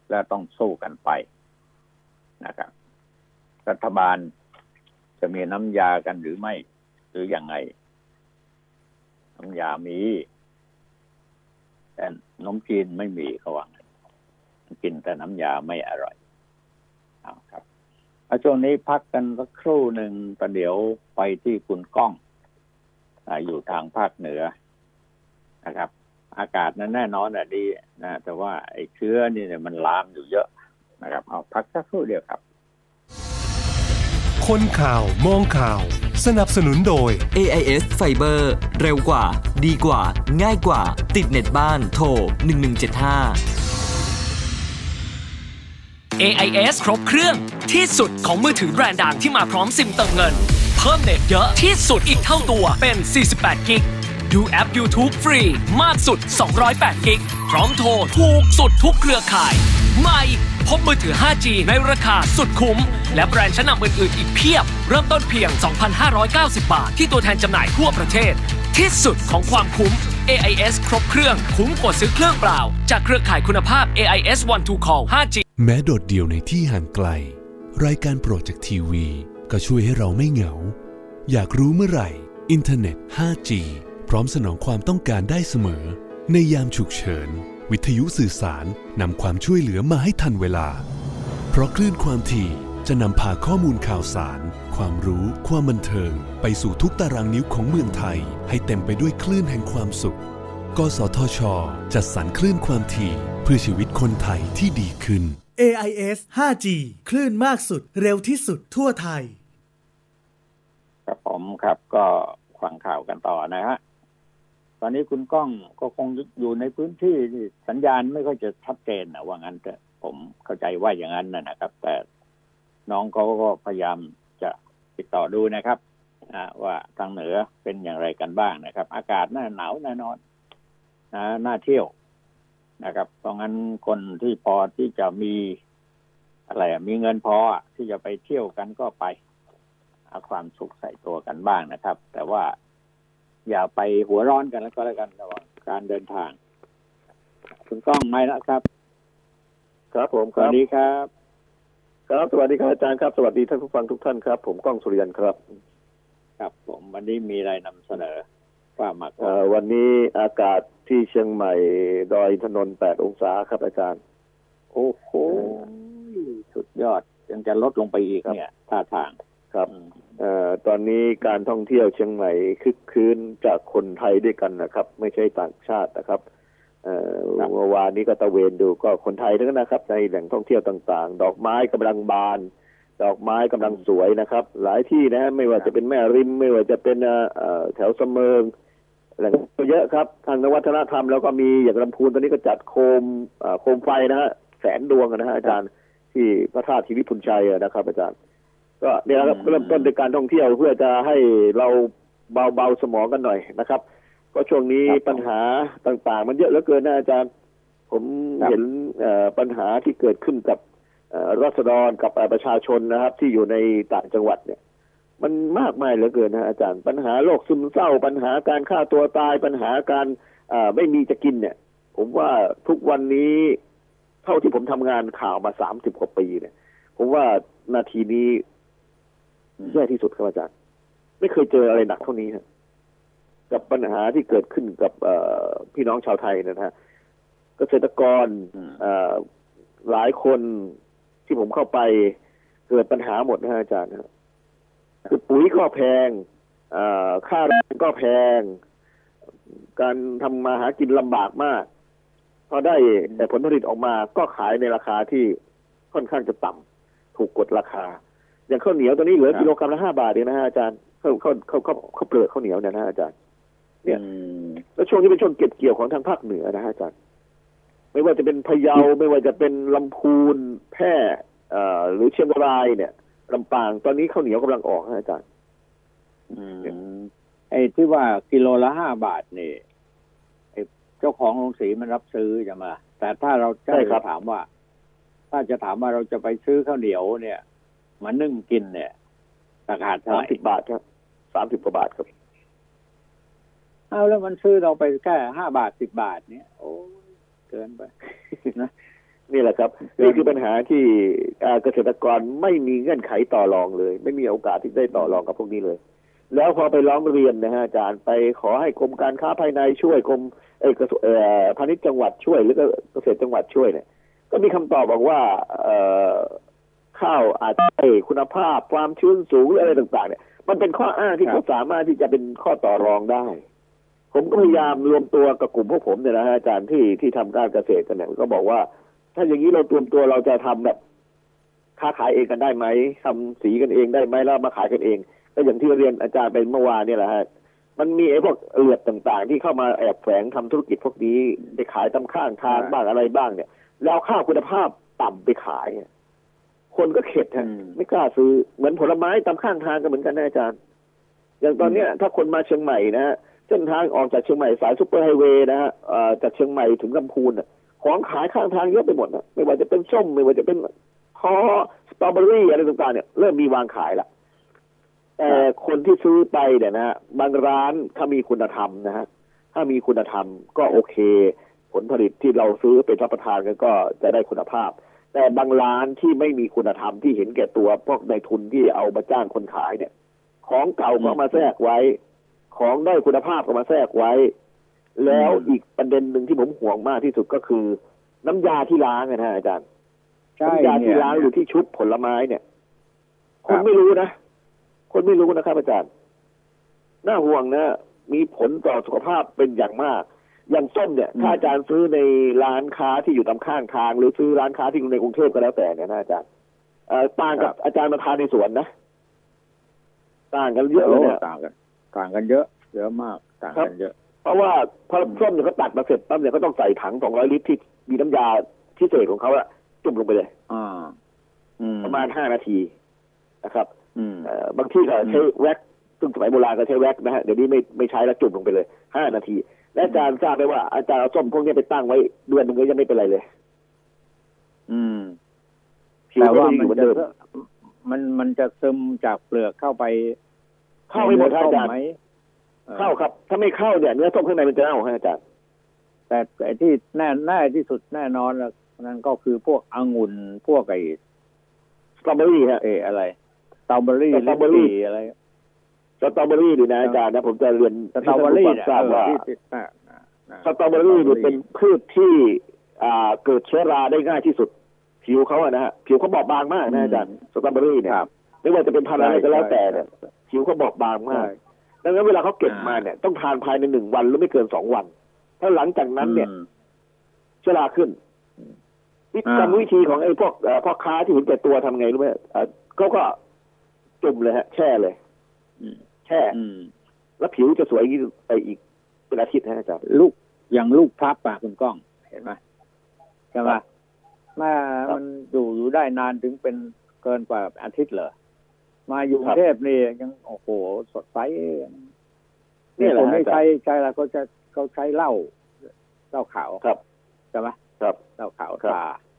Speaker 1: และต้องสู้กันไปนะครับ รัฐบาลจะมีน้ำยากันหรือไม่ หรืออยังไง น้ำยามี แต่นมจีนไม่มีเขาว่างกินแต่น้ำยาไม่อร่อยเอาครับเอาช่วงนี้พักกันสักครู่หนึ่งประเดี๋ยวไปที่คุณก้องออยู่ทางภาคเหนือ นะครับ อากาศนั้นแน่นอนอะดีนะแต่ว่าไอ้เชื้อนี่เนี่ยมันลามอยู่เยอะนะครับ เอาพักสักครู่เดียวครับ
Speaker 2: คนข่าวมองข่าว สนับสนุนโดย
Speaker 3: AIS Fiber เร็วกว่า ดีกว่า ง่ายกว่า ติดเน็ตบ้านโทร 1175
Speaker 4: AIS ครบเครื่องที่สุดของมือถือแบรนด์ดังที่มาพร้อมซิมเติมเงิน เพิ่มเน็ตเยอะที่สุดอีกเท่าตัวเป็น 48 กิก ดูแอป YouTube ฟรี มากสุด 208 กิก พร้อมโทร ถูกสุดทุกเครือข่ายใหม่พบมือถือ 5G ในราคาสุดคุ้ม และแบรนด์ชั้นนำอื่นๆ อีกเพียบ เริ่มต้นเพียง 2,590 บาท ที่ตัวแทนจำหน่ายทั่วประเทศ ที่สุดของความคุ้ม AIS ครบเครื่องคุ้มกว่าซื้อเครื่องเปล่า จากเครือข่ายคุณภาพ AIS One to Call 5G
Speaker 2: แม้โดดเดี่ยวในที่ห่างไกล รายการโปรดจากทีวี ก็ช่วยให้เราไม่เหงา อยากรู้เมื่อไหร่ อินเทอร์เน็ต 5G ร้อมสนองความต้องการได้เสมอ ในยามฉุกเฉิน วิทยุสื่อสารนำความช่วยเหลือมาให้ทันเวลา เพราะคลื่นความถี่จะนำพาข้อมูลข่าวสาร ความรู้ ความบันเทิง ไปสู่ทุกตารางนิ้วของเมืองไทย ให้เต็มไปด้วยคลื่นแห่งความสุข กสทช จัดสรรคลื่นความถี่เพื่อชีวิตคนไทยที่ดีขึ้น
Speaker 5: AIS 5G คลื่นมากสุดเร็วที่สุดทั่วไทย
Speaker 1: ครับผมครับก็ฟังข่าวกันต่อนะฮะต อนนี้คุณก้องก็คงอยู่ในพื้นที่ที่สัญญาณไม่ค่อยจะชัดเจนนะว่างั้นแต่ผมเข้าใจว่าอย่างนั้นนะครับ แต่น้องเขาก็พยายามจะติดต่อดูนะครับว่าทางเหนือเป็นอย่างไรกันบ้างนะครับ อากาศน่าหนาวแน่นอนนะน่าเที่ยวนะครับ เพราะงั้นคนที่พอที่จะมีอะไรมีเงินพอที่จะไปเที่ยวกันก็ไปเอาความสุขใส่ตัวกันบ้างนะครับ แต่ว่า อย่าไปหัวร้อนกันแล้วก็แล้วกันระหว่างการเดินทาง คุณก้องไม่แล้วครับ
Speaker 6: ครับผม
Speaker 1: ส
Speaker 6: ค
Speaker 1: วั
Speaker 6: รั
Speaker 1: ส
Speaker 6: บ
Speaker 1: ดีครับ
Speaker 6: ครับสวัสดีครับอาจารย์ครับสวัสดีท่านผู้ฟังทุกท่านครับ ผมก้องสุริยันครับ
Speaker 1: ครับผมวันนี้มีอะไรนำเสนอว่ามาก่อ
Speaker 6: เอ่
Speaker 1: น
Speaker 6: อวันนี้อากาศที่เชียงใหม่ดอยอินทนนท์8องศาครับอาจารย์
Speaker 1: โอ้โหสุดยอดยังจะลดลงไปอีกเนี่ยท่าทาง
Speaker 6: ครับ
Speaker 1: อืม
Speaker 6: เอ่อตอนนี้การท่องเที่ยวเชียงใหม่คึกคืนจากคนไทยด้วยกันนะครับ ไม่ใช่ต่างชาตินะครับเอ่อเมื่อวานนี้ก็ตะเวนดูก็คนไทยทั้งนั้นนะครับ ในแหล่งท่องเที่ยวต่าง ๆ ดอกไม้กำลังบาน ดอกไม้กำลังสวยนะครับ หลายที่นะไม่ว่าจะเป็นแม่ริม ไม่ว่าจะเป็นเอ่อเอ่อแถวเสมิงแหล่งเยอะครับ ทางวัฒนธรรมแล้วก็มีอย่างลำพูนตอนนี้ก็จัดโคมเอ่อโคมไฟนะฮะแสนดวงนะฮะอาจารย์ที่พระธาตุทิวิพุนชัยอะนะครับอาจารย์ ก็เนี่ยนะครับเริ่มต้นด้วยการท่องเที่ยวเพื่อจะให้เราเบาเบาๆสมองกันหน่อยนะครับ ก็ช่วงนี้ปัญหาต่างๆ มันเยอะเหลือเกินนะอาจารย์ ผมเห็นเอ่อปัญหาที่เกิดขึ้นกับเอ่อรัษฎรกับเอ่อประชาชนนะครับ ที่อยู่ในต่างจังหวัดเนี่ย มันมากมายเหลือเกินนะอาจารย์ ปัญหาโรคซึมเศร้า ปัญหาการฆ่าตัวตายปัญหาการเอ่อไม่มีจะกินเนี่ย ผมว่าทุกวันนี้เท่าที่ผมทำงานข่าวมาสามสิบกว่าปีเนี่ย ผมว่านาทีนี้ แย่ที่สุดครับอาจารย์ไม่เคยเจออะไรหนักเท่านี้ฮะกับปัญหาที่เกิดขึ้นกับเอ่อพี่น้องชาวไทยนะฮะเกษตรกร
Speaker 1: อืม
Speaker 6: เอ่อหลายคนที่ผมเข้าไปเกิดปัญหาหมดนะฮะอาจารย์นะคือปุ๋ยก็แพงเอ่อค่าแรงก็แพง การทำมาหากินลำบากมากพอได้แต่ผลผลิตออกมาก็ขายในราคาที่ค่อนข้างจะต่ำถูกกดราคา อย่างข้าวเหนียวตอนนี้เหลือ
Speaker 1: ครับ
Speaker 6: กิโลกรัมละห้าบาทเองนะฮะอาจารย์ข้าวข้าวข้าวข้าวข้าวเปลือกข้าวเหนียวเนี่ยนะฮะอาจารย์ เนี่ย
Speaker 1: อืม
Speaker 6: แล้วช่วงนี้เป็นช่วงเก็บเกี่ยวของทางภาคเหนือนะฮะอาจารย์ ไม่ว่าจะเป็นพะเยาไม่ว่าจะเป็นลำพูนแพร่เอ่อหรือเชียงรายเนี่ยลำปางตอนนี้ข้าวเหนียวกำลังออกฮะอาจารย์
Speaker 1: อืมไอ้ที่ว่ากิโลละห้าบาทนี่ไอ้เจ้าของโรงสีมันรับซื้อจะมา แต่ถ้าเรา
Speaker 6: ใช่ครับ
Speaker 1: จะถามว่า ถ้าจะถามว่าเราจะไปซื้อข้าวเหนียวเนี่ย มานึ่งกินเนี่ย ราคาเท่า
Speaker 6: สา
Speaker 1: ไห
Speaker 6: ม
Speaker 1: ร่
Speaker 6: สิบบาทครับสามสิบกว่าบาทครับ
Speaker 1: เอาแล้วมันซื้อเราไปแค่ห้าบาทสิบบาทเนี่ย โอ้ยเกินไป นะ
Speaker 6: นี่แหละครับ
Speaker 1: เกิน
Speaker 6: นี่คือปัญหาที่อ่าเกษตรกรไม่มีเงื่อนไขต่อรองเลย ไม่มีโอกาสที่ได้ต่อรองกับพวกนี้เลย แล้วพอไปร้องเรียนนะฮะอาจารย์ไปขอให้กรมการค้าภายในช่วยกรมเอกระทรวงเอ่อพาณิชย์จังหวัดช่วยหรือก็เกษตรจังหวัดช่วยเนี่ยก็มีคำตอบบอกว่าเอ่อ ข้าวอาจจะได้คุณภาพความชื้นสูงหรืออะไรต่าง ๆ เนี่ย มันเป็นข้ออ้างที่
Speaker 1: ครับ
Speaker 6: เขาสามารถที่จะเป็นข้อต่อรองได้ ผมก็พยายามรวมตัวกับกลุ่มพวกผมเนี่ยนะฮะอาจารย์ที่ที่ทำการเกษตรกันเนี่ยก็บอกว่า ถ้าอย่างนี้เรารวมตัวเราจะทำแบบค้าขายเองกันได้ไหมทำสีกันเองได้ไหมแล้วมาขายกันเองก็อย่างที่เรียนอาจารย์ไปเมื่อวานเนี่ยแหละฮะมันมีไอ้พวกเอือดต่างๆ ที่เข้ามาแอบแฝงทำธุรกิจพวกนี้ไปขายตามข้างทางบ้างอะไรบ้างเนี่ย แล้วเอาข้าวคุณภาพต่ำไปขายเนี่ย คนก็เข็ดฮะ
Speaker 1: อืม
Speaker 6: ไม่กล้าซื้อเหมือนผลไม้ตามข้างทางก็เหมือนกันนะอาจารย์ อย่างตอนเนี้ย ถ้าคนมาเชียงใหม่นะฮะเส้นทางออกจากเชียงใหม่สายซุปเปอร์ไฮเวย์นะฮะเอ่อจากเชียงใหม่ถึงลำพูนน่ะของขายข้างทางเยอะไปหมดนะไม่ว่าจะเป็นส้มไม่ว่าจะเป็นคอสตรอเบอรี่อะไรต่างๆเนี่ยเริ่มมีวางขายละแต่คนที่ซื้อไปเนี่ยนะฮะบางร้านถ้ามีคุณธรรมนะฮะถ้ามีคุณธรรมก็โอเค ผลผลิตที่เราซื้อเป็นรับประทานกันก็จะได้คุณภาพ แต่บางร้านที่ไม่มีคุณธรรมที่เห็นแก่ตัวพวกนายทุนที่เอามาจ้างคนขายเนี่ย ของเก่าก็มาแทรกไว้ ของด้อยคุณภาพก็มาแทรกไว้ แล้วอีกประเด็นหนึ่งที่ผมห่วงมากที่สุดก็คือ น้ำยาที่ล้างนะฮะอาจารย์
Speaker 1: ใช่
Speaker 6: น้ำยาที่
Speaker 1: เนี่ย
Speaker 6: ล้างหรือที่ชุบผลไม้เนี่ย
Speaker 1: ค
Speaker 6: ครับนไม่รู้นะคนไม่รู้นะครับอาจารย์ น่าห่วงนะ มีผลต่อสุขภาพเป็นอย่างมาก อย่างส้มเนี่ย ถ้าอาจารย์ซื้อในร้านค้าที่อยู่ตามข้างทาง หรือซื้อร้านค้าที่อยู่ในกรุงเทพก็แล้วแต่เนี่ยนะอาจารย์เอ่อต่างกับอาจารย์มาทานในสวนนะต่างกันเยอะเลย
Speaker 1: โอ้
Speaker 6: เนี่ย
Speaker 1: ต่างกัน ต่างกันเยอะเยอะมากต่างกันเยอะ
Speaker 6: เพราะว่าพอส้มเนี่ยเขาตัดมาเสร็จปั๊บเนี่ยก็ต้องใส่ถังสองร้อยลิตรที่มีน้ำยาพิเศษของเขาอะจุ่มลงไปเลย
Speaker 1: อ่าอืม
Speaker 6: ประมาณห้านาทีนะครับ
Speaker 1: อืม
Speaker 6: เอ่อบางที่ก็ใช้แว็กซ์ซึ่งสมัยโบราณก็ใช้แว็กซ์นะฮะเดี๋ยวนี้ไม่ไม่ใช้แล้วจุ่มลงไปเลยห้านาที และอาจารย์ทราบไหมว่าอาจารย์เอาส้มพวกนี้ไปตั้งไว้เดือนหนึ่งก็ยังไม่เป็นไรเลย
Speaker 1: อืม
Speaker 6: ผิว
Speaker 1: แต่
Speaker 6: ก็
Speaker 1: ว่า
Speaker 6: ยัง
Speaker 1: มัน
Speaker 6: ยู่เหมือน
Speaker 1: จะ
Speaker 6: เดิม
Speaker 1: มันมันจะซึมจากเปลือกเข้าไป
Speaker 6: เข้าไม่หมดฮะอาจารย์
Speaker 1: ในเนื้อส้มไหมออ
Speaker 6: เข้าครับ ถ้าไม่เข้าเนี่ยเนื้อส้มข้างในมันจะเน่าฮะอาจารย์
Speaker 1: แต่ไอ้ที่แน่แน่ที่สุดแน่นอนแล้วนั่นก็คือพวกองุ่นพวกไอ้
Speaker 6: สตรอเบอรี่ฮะ
Speaker 1: เอออะไรสตรอเบอรี่
Speaker 6: สตรอเบอรี่
Speaker 1: ลิ้นจี่อะไร
Speaker 6: สตรอเบอรี่นี่นะอาจารย์นะผมจะเรียน
Speaker 1: สตรอเบอรี่
Speaker 6: ให้
Speaker 1: เนี่ย
Speaker 6: ท่านผู้ฟังทราบว่า
Speaker 1: เออที่ที่น่ะน่ะน่ะ
Speaker 6: สตรอเบอรี่เนี่ยเป็นพืชที่อ่าเกิดเชื้อราได้ง่ายที่สุด ผิวเขาอะนะฮะผิวเขาบอบบางมากนะอาจารย์สตรอเบอรี่เนี่ย
Speaker 1: ครับ
Speaker 6: ไม่ว่าจะเป็นพันธุ์อะไรก็แล้วแต่เนี่ย
Speaker 1: ใช่
Speaker 6: ผิวเขาบอบบางมาก
Speaker 1: ใช่
Speaker 6: ดังนั้นเวลาเขาเก็บ
Speaker 1: อ่าม
Speaker 6: มาเนี่ยต้องทานภายในหนึ่งวันหรือไม่เกินสองวัน ถ้าหลังจากนั้นเนี่ย
Speaker 1: อืม
Speaker 6: เชื้อราขึ้นวิธี
Speaker 1: อ่า
Speaker 6: กรรมวิธีของไอ้พวกเอ่อพ่อค้าที่เห็นแก่ตัวทำไงรู้ไหมเอ่อเขาก็จุ่มเลยฮะ แช่เลย
Speaker 1: อืม
Speaker 6: แช่
Speaker 1: อืม
Speaker 6: แล้วผิวจะสวยยิ่งไปอีกเป็นอาทิตย์นะอาจารย์
Speaker 1: ลูกอย่างลูกพลับอะคุณก้อง เห็นไหมใช่ไหมมา
Speaker 6: ครับ
Speaker 1: มันอยู่อยู่ได้นานถึงเป็นเกินกว่าอาทิตย์เหรอมาอยู่ก
Speaker 6: ครั
Speaker 1: รุ
Speaker 6: บ
Speaker 1: งเทพนี่ยังโอ้โหสดใส
Speaker 6: นี่แหละ
Speaker 1: คนไม่
Speaker 6: อาจารย์
Speaker 1: ใช้ใช้อะไรเขาจะเขาใช้เหล้าเหล้าขาว
Speaker 6: ครับ
Speaker 1: ใช่ไหม
Speaker 6: ครับ
Speaker 1: เหล้าขาว
Speaker 6: ครับ
Speaker 1: ตาสองอัน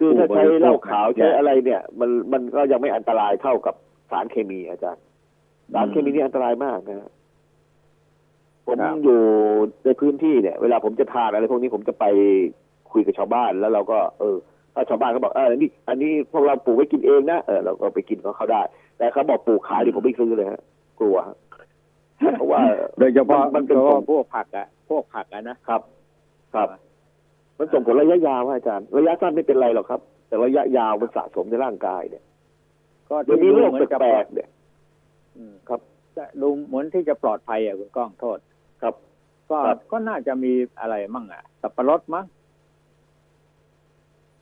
Speaker 6: คือถ้าใช้
Speaker 1: ผู้บริโภ
Speaker 6: เหล้าขาว
Speaker 1: นี่
Speaker 6: ใช้
Speaker 1: ย
Speaker 6: อะไรเนี่ย มันมันก็ยังไม่อันตรายเท่ากับสารเคมีอาจารย์สารเคมีนี่อันตรายมากนะฮะผม
Speaker 1: ครับ
Speaker 6: อยู่ในพื้นที่เนี่ย เวลาผมจะทานอะไรพวกนี้ผมจะไปคุยกับชาวบ้านแล้วเราก็ เออถ้าชาวบ้านเขาบอกเอออันนี้อันนี้พวกเราปลูกไว้กินเองนะเออเราก็ไปกินของเขาได้ แต่เขาบอกปลูกขายดิผมไม่ซื้อเลยฮะกลัวฮะเพราะว่า
Speaker 1: โดยเฉพาะ
Speaker 6: มันเป็น
Speaker 1: โดยเฉ
Speaker 6: ผ
Speaker 1: พาะ
Speaker 6: ล
Speaker 1: พวกผักอะพวกผักอะนะครับ
Speaker 6: ครับ มันส่งผลระยะยาวฮะอาจารย์ ระยะสั้นไม่เป็นไรหรอกครับ แต่ระยะยาวมันสะสมในร่างกายเนี่ย
Speaker 1: ก็
Speaker 6: เดี๋ยวมีโรค
Speaker 1: เหมือนจะ
Speaker 6: แปลกๆเนี่ย
Speaker 1: อืม
Speaker 6: ครับ
Speaker 1: จะดูเหมือนที่จะปลอดภัยอะคุณก้องโทษ
Speaker 6: ครับ
Speaker 1: ก็
Speaker 6: ครับ
Speaker 1: ก็น่าจะมีอะไรมั่งอะ สับปะรดมั้ง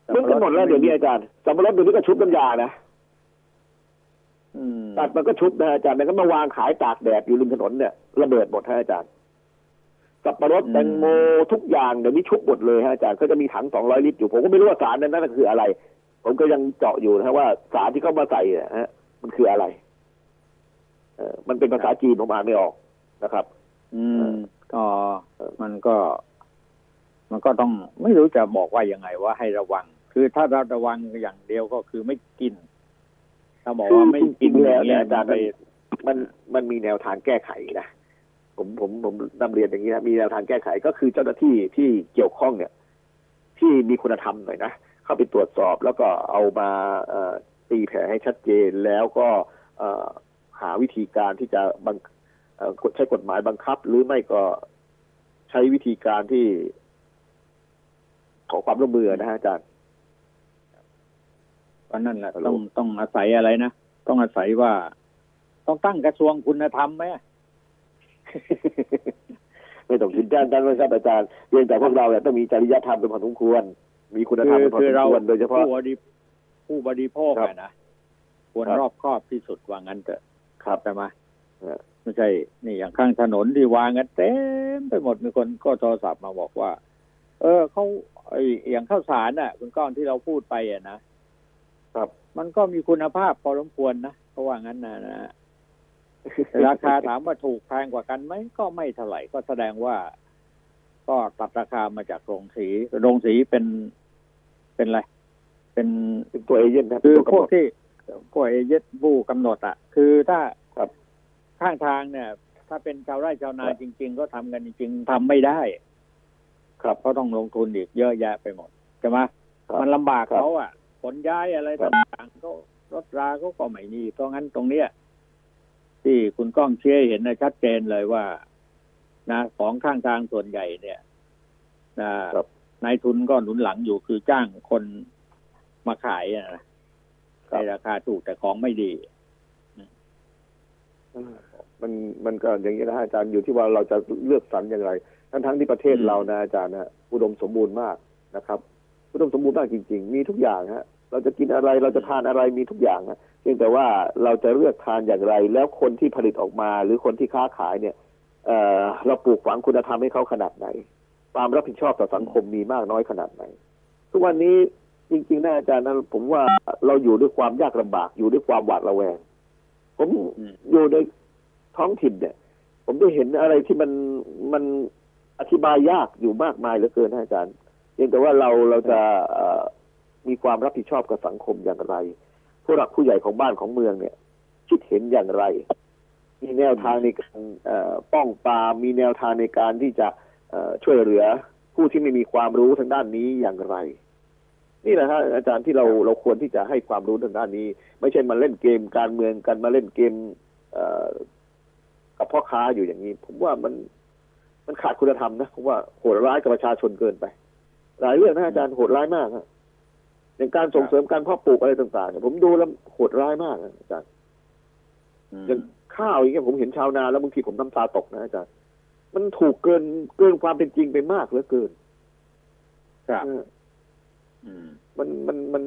Speaker 6: เหมือนกันหมดแล้วเดี๋ยวนี้อาจารย์สับปะรดเดี๋ยวนี้ก็ชุบน้ำยานะ
Speaker 1: อืม
Speaker 6: ตัดมันก็ชุบนะอาจารย์มันก็มาวางขายตากแดดอยู่ริมถนนเนี่ยระเบิดหมดฮะอาจารย์ สับปะรดแตงโมทุกอย่างเดี๋ยวนี้ชุบหมดเลยฮะอาจารย์ก็จะมีถังสองร้อยลิตรอยู่ผมก็ไม่รู้ว่าสารนั้นนั่นคืออะไร ผมก็ยังเจาะอยู่นะว่าสารที่เขามาใส่เนี่ยฮะมันคืออะไรเออมันเป็นภาษาจีนผมอ่านไม่ออกนะครับ
Speaker 1: อืมก็มันก็ มันก็ต้องไม่รู้จะบอกว่ายังไงว่าให้ระวัง คือถ้าเราระวังอย่างเดียวก็คือไม่กิน ถ้าบอกว่าไม่กิน
Speaker 6: จริงๆแล้ว
Speaker 1: อย่าง
Speaker 6: เนี่
Speaker 1: เงี้
Speaker 6: ย
Speaker 1: ย
Speaker 6: อาจารย์
Speaker 1: ไป
Speaker 6: มันมันมีแนวทางแก้ไขนะ ผมผมผมนำเรียนอย่างนี้นะมีแนวทางแก้ไขก็คือเจ้าหน้าที่ที่เกี่ยวข้องเนี่ย ที่มีคุณธรรมหน่อยนะเข้าไปตรวจสอบแล้วก็เอามาตีแผ่ให้ชัดเจนแล้วก็หาวิธีการที่จะบังใช้กฎหมายบังคับ หรือไม่ก็ใช้วิธีการที่ขอความร่วมมือนะฮะอาจารย์
Speaker 1: ก็นั่นแหละต้องต้องอาศัยอะไรนะ ต้องอาศัยว่า ต้องตั้งกระทรวงคุณธรรมไหม
Speaker 6: ไม่ต้องคิดด้านด้านว่าครับอาจารย์เพียงแต่พวกเราเนี่ยต้องมีจริยธรรมเป็นพอสมควร มีคุณธรรม
Speaker 1: คือ
Speaker 6: เป็นพอ
Speaker 1: คือ
Speaker 6: สม
Speaker 1: เรา
Speaker 6: ควรโดยเฉพาะ
Speaker 1: ผู้บริผู้บริโภค
Speaker 6: ครับ
Speaker 1: อะนะควร
Speaker 6: ครับ
Speaker 1: รอบครอบที่สุดว่างั้นเถอะ
Speaker 6: ครับ
Speaker 1: ใช่ไหม
Speaker 6: เออ
Speaker 1: ไม่ใช่ นี่อย่างข้างถนนที่วางกันเต็มไปหมดมีคนก็โทรศัพท์มาบอกว่า เออเขาไออย่างข้าวสารน่ะคุณก้อนที่เราพูดไปอะนะครับ มันก็มีคุณภาพพอสมควรนะเพราะว่างั้นนะนะแต่ ราคาถามว่าถูกแพงกว่ากันไหมก็ไม่เท่าไหร่ก็แสดงว่า ก็ตัดราคามาจากโรงสีโรงสีเป็นเป็นอะไร เป็น
Speaker 6: เป็นตัวเอเย่นนะ
Speaker 1: คือ
Speaker 6: ตัวกำ
Speaker 1: พ
Speaker 6: ห
Speaker 1: วนก
Speaker 6: ด
Speaker 1: ที่พวกเอเย่นผู้กำหนดอะ คือถ้า
Speaker 6: ครับ
Speaker 1: ข้างทางเนี่ย ถ้าเป็นชาวไร่ชาวนา
Speaker 6: ครับ
Speaker 1: จริง ๆ ก็ทำกันจริง ๆทำไม่ได้
Speaker 6: ครับ
Speaker 1: เพราะต้องลงทุนอีกเยอะแยะไปหมดใช่ไหม
Speaker 6: ครับ
Speaker 1: มันลำบาก
Speaker 6: ครับ
Speaker 1: เขาอะขนย้ายอะไร
Speaker 6: ครับ
Speaker 1: ต่างๆก็รถราเขาก็ไม่มีเพราะงั้นตรงเนี้ย ที่คุณก้องเชื่อเห็นนะชัดเจนเลยว่า นะของข้างทางส่วนใหญ่เนี่ยนะครับนายทุนก็หนุนหลังอยู่คือจ้างคนมาขายอะนะในราคาถูกแต่ของไม่ดี
Speaker 6: มันมันก็อย่างนี้นะฮะอาจารย์อยู่ที่ว่าเราจะเลือกสรรอย่างไร ทั้งทั้งที่ประเทศ
Speaker 1: อืม
Speaker 6: เรานะอาจารย์นะอุดมสมบูรณ์มากนะครับ อุดมสมบูรณ์มากจริง ๆ มีทุกอย่างฮะ เราจะกินอะไรเราจะทานอะไรมีทุกอย่างฮะเพียงแต่ว่าเราจะเลือกทานอย่างไร แล้วคนที่ผลิตออกมา หรือคนที่ค้าขายเนี่ยเเราปลูกฝังคุณธรรมให้เขาขนาดไหน ความรับผิดชอบต่อสังคมมีมากน้อยขนาดไหน ทุกวันนี้จริงๆนะอาจารย์นะผมว่าเราอยู่ด้วยความยากลำบากอยู่ด้วยความหวาดระแวง ผม
Speaker 1: อ
Speaker 6: ยู่ในท้องถิ่นเนี่ย ผมได้เห็นอะไรที่มันมันอธิบายยากอยู่มากมายเหลือเกินนะอาจารย์เพียงแต่ว่าเราเราจะ มีความรับผิดชอบกับสังคมอย่างไร ผู้หลักผู้ใหญ่ของบ้านของเมืองเนี่ย คิดเห็นอย่างไร มีแนวทางในการเอ่อป้องปรามมีแนวทางในการที่จะเอ่อช่วยเหลือผู้ที่ไม่มีความรู้ทางด้านนี้อย่างไร นี่แหละฮะอาจารย์ที่เราเราควรที่จะให้ความรู้ทางด้านนี้ ไม่ใช่มาเล่นเกมการเมืองกันมาเล่นเกมเอ่อกับพ่อค้าอยู่อย่างนี้ ผมว่ามันมันขาดคุณธรรมนะผมว่าโหดร้ายกับประชาชนเกินไป หลายเรื่องนะอาจารย์โหดร้ายมากฮะ อย่างการส่งเสริมการเพาะปลูกอะไรต่างๆเนี่ยผมดูแล้วโหดร้ายมากนะอาจารย์
Speaker 1: อืม
Speaker 6: อย่างข้าวอย่างเงี้ยผมเห็นชาวนาแล้วบางทีผมน้ำตาตกนะอาจารย์มันถูกเกินเกินความเป็นจริงไปมากเหลือเกิน
Speaker 1: ครับ
Speaker 6: เออ
Speaker 1: อืม
Speaker 6: มันมันมัน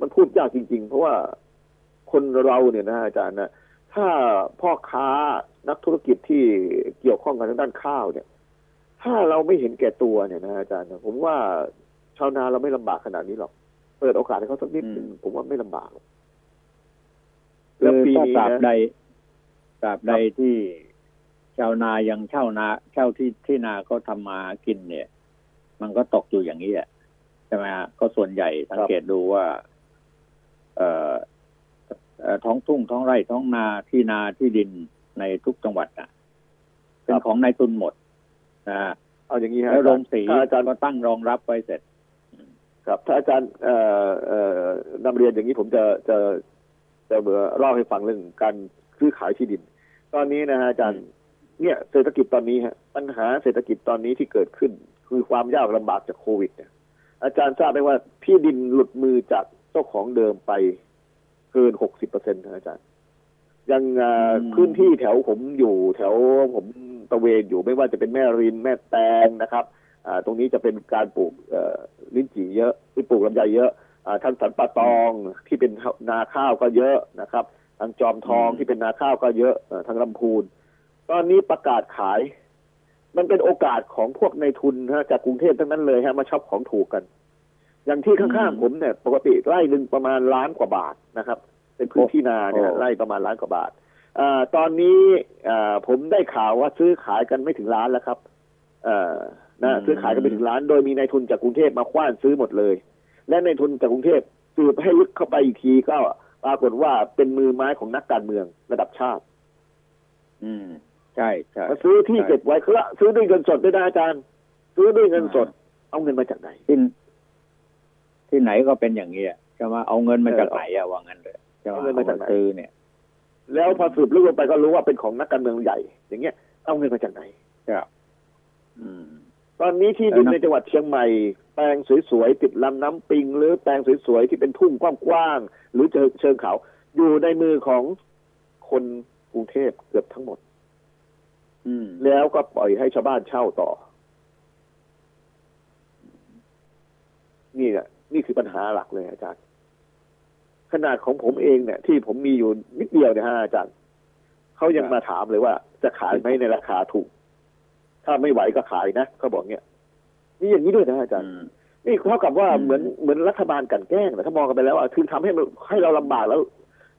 Speaker 6: มันพูดยากจริง ๆ เพราะว่าคนเราเนี่ยนะอาจารย์นะถ้าพ่อค้านักธุรกิจที่เกี่ยวข้องกันทางด้านข้าวเนี่ย ถ้าเราไม่เห็นแก่ตัวเนี่ยนะอาจารย์นะผมว่าชาวนาเราไม่ลำบากขนาดนี้หรอก เปิดโอกาสให้เขาสักนิดหนึงผมว่าไม่ลำบากหรอก
Speaker 1: คื
Speaker 6: แล้ว
Speaker 1: อ
Speaker 6: ปี
Speaker 1: ถ้า
Speaker 6: นี้
Speaker 1: ตราบ
Speaker 6: นะ
Speaker 1: ใดตราบใดที่ชาวนายังเช่านา เช่าที่ที่นาเขาทำมาหากินเนี่ย มันก็ตกอยู่อย่างนี้แหละใช่ไหมฮะก็ส่วนใหญ่สังเกตดูว่าเอ่อเอ่อท้องทุ่งท้องไร่ท้องนาที่นาที่ดินในทุกจังหวัดอะเป็นของนายทุนหมดนะฮะ
Speaker 6: เอาอย่างนี้ฮะ
Speaker 1: แล้วโรงสี
Speaker 6: ถ้าอาจารย์
Speaker 1: ก็ตั้งรองรับไว้เสร็จ
Speaker 6: ครับถ้าอาจารย์เอ่อเอ่อนำเรียนอย่างนี้ผมจะจะจะเบื่อเล่าให้ฟังเรื่องการซื้อขายที่ดิน ตอนนี้นะฮะอาจารย์เนี่ยเศรษฐกิจตอนนี้ฮะปัญหาเศรษฐกิจตอนนี้ที่เกิดขึ้น คือความยากลำบากจากโควิดเนี่ยอาจารย์ทราบไหมว่าที่ดินหลุดมือจากเจ้าของเดิมไปเกินหกสิบเปอร์เซ็นต์อาจารย์ยังเอ่ออ
Speaker 1: ม
Speaker 6: พื้นที่แถวผมอยู่แถวผมตะเวนอยู่ไม่ว่าจะเป็นแม่ริมแม่แตงนะครับอ่า ตรงนี้จะเป็นการปลูกเอ่อลิ้นจี่เยอะที่ปลูกลำไยเยอะอ่าทางสันป่าตองที่เป็นนาข้าวก็เยอะนะครับ ทางจอมทอง
Speaker 1: อืม
Speaker 6: ที่เป็นนาข้าวก็เยอะเอ่อทางลำพูน ตอนนี้ประกาศขาย มันเป็นโอกาสของพวกในทุนฮะจากกรุงเทพทั้งนั้นเลยฮะมาช็อปของถูกกัน อย่างที่ข้างๆผมเนี่ย ปกติไร่หนึ่งประมาณล้านกว่าบาทนะครับ เป็นพื้นที่นาเนี่ย
Speaker 1: โอ้
Speaker 6: ไร่ประมาณล้านกว่าบาทอ่าตอนนี้อ่าผมได้ข่าวว่าซื้อขายกันไม่ถึงล้านแล้วครับเอ่อ นะซื้อขายกันไปถึงล้าน โดยมีนายทุนจากกรุงเทพมาคว้านซื้อหมดเลย และนายทุนจากกรุงเทพสืบให้ลึกเข้าไปอีกทีก็ปรากฏว่าเป็นมือไม้ของนักการเมืองระดับชาติ
Speaker 1: อืม ใช่ใช่
Speaker 6: มาซื้อที่เก็บไว้คือละซื้อด้วยเงินสดด้วยนะอาจารย์ ซื้อด้วยเงินสด เอาเงินมาจากไหน
Speaker 1: ที่ที่ไหนก็เป็นอย่างนี้อะจะมาเอาเงินมาจากไหนอะว่างั้นเลยจะมา
Speaker 6: เอาเงินมาจากไหน
Speaker 1: ซื้อเนี่ย
Speaker 6: แล้วพอสืบลึกลงไปก็รู้ว่าเป็นของนักการเมืองใหญ่ อย่างเงี้ย เอาเงินมาจากไหน
Speaker 1: ครับอืม
Speaker 6: ตอนนี้ที่ดิน
Speaker 1: แล้วนะ
Speaker 6: ในจังหวัดเชียงใหม่ แปลงสวยๆติดลำน้ำปิง หรือแปลงสวยๆที่เป็นทุ่งกว้างๆหรือเชิงเชิงเขา อยู่ในมือของคนกรุงเทพเกือบทั้งหมด
Speaker 1: อืม
Speaker 6: แล้วก็ปล่อยให้ชาวบ้านเช่าต่อ นี่แหละนี่คือปัญหาหลักเลยอาจารย์ ขนาดของผมเองเนี่ย ที่ผมมีอยู่นิดเดียวเนะฮะอาจารย์เขายังมาถามเลยว่าจะขายไหมในราคาถูก ถ้าไม่ไหวก็ขายนะเขาบอกเนี่ยนี่อย่างนี้ด้วยนะอาจารย์
Speaker 1: อืม
Speaker 6: นี่เท่ากับว่า
Speaker 1: อืม
Speaker 6: เหมือนเหมือนรัฐบาลกลันแกล้งนะถ้ามองกันไปแล้วอะคือทำให้มันให้เราลำบากแล้ว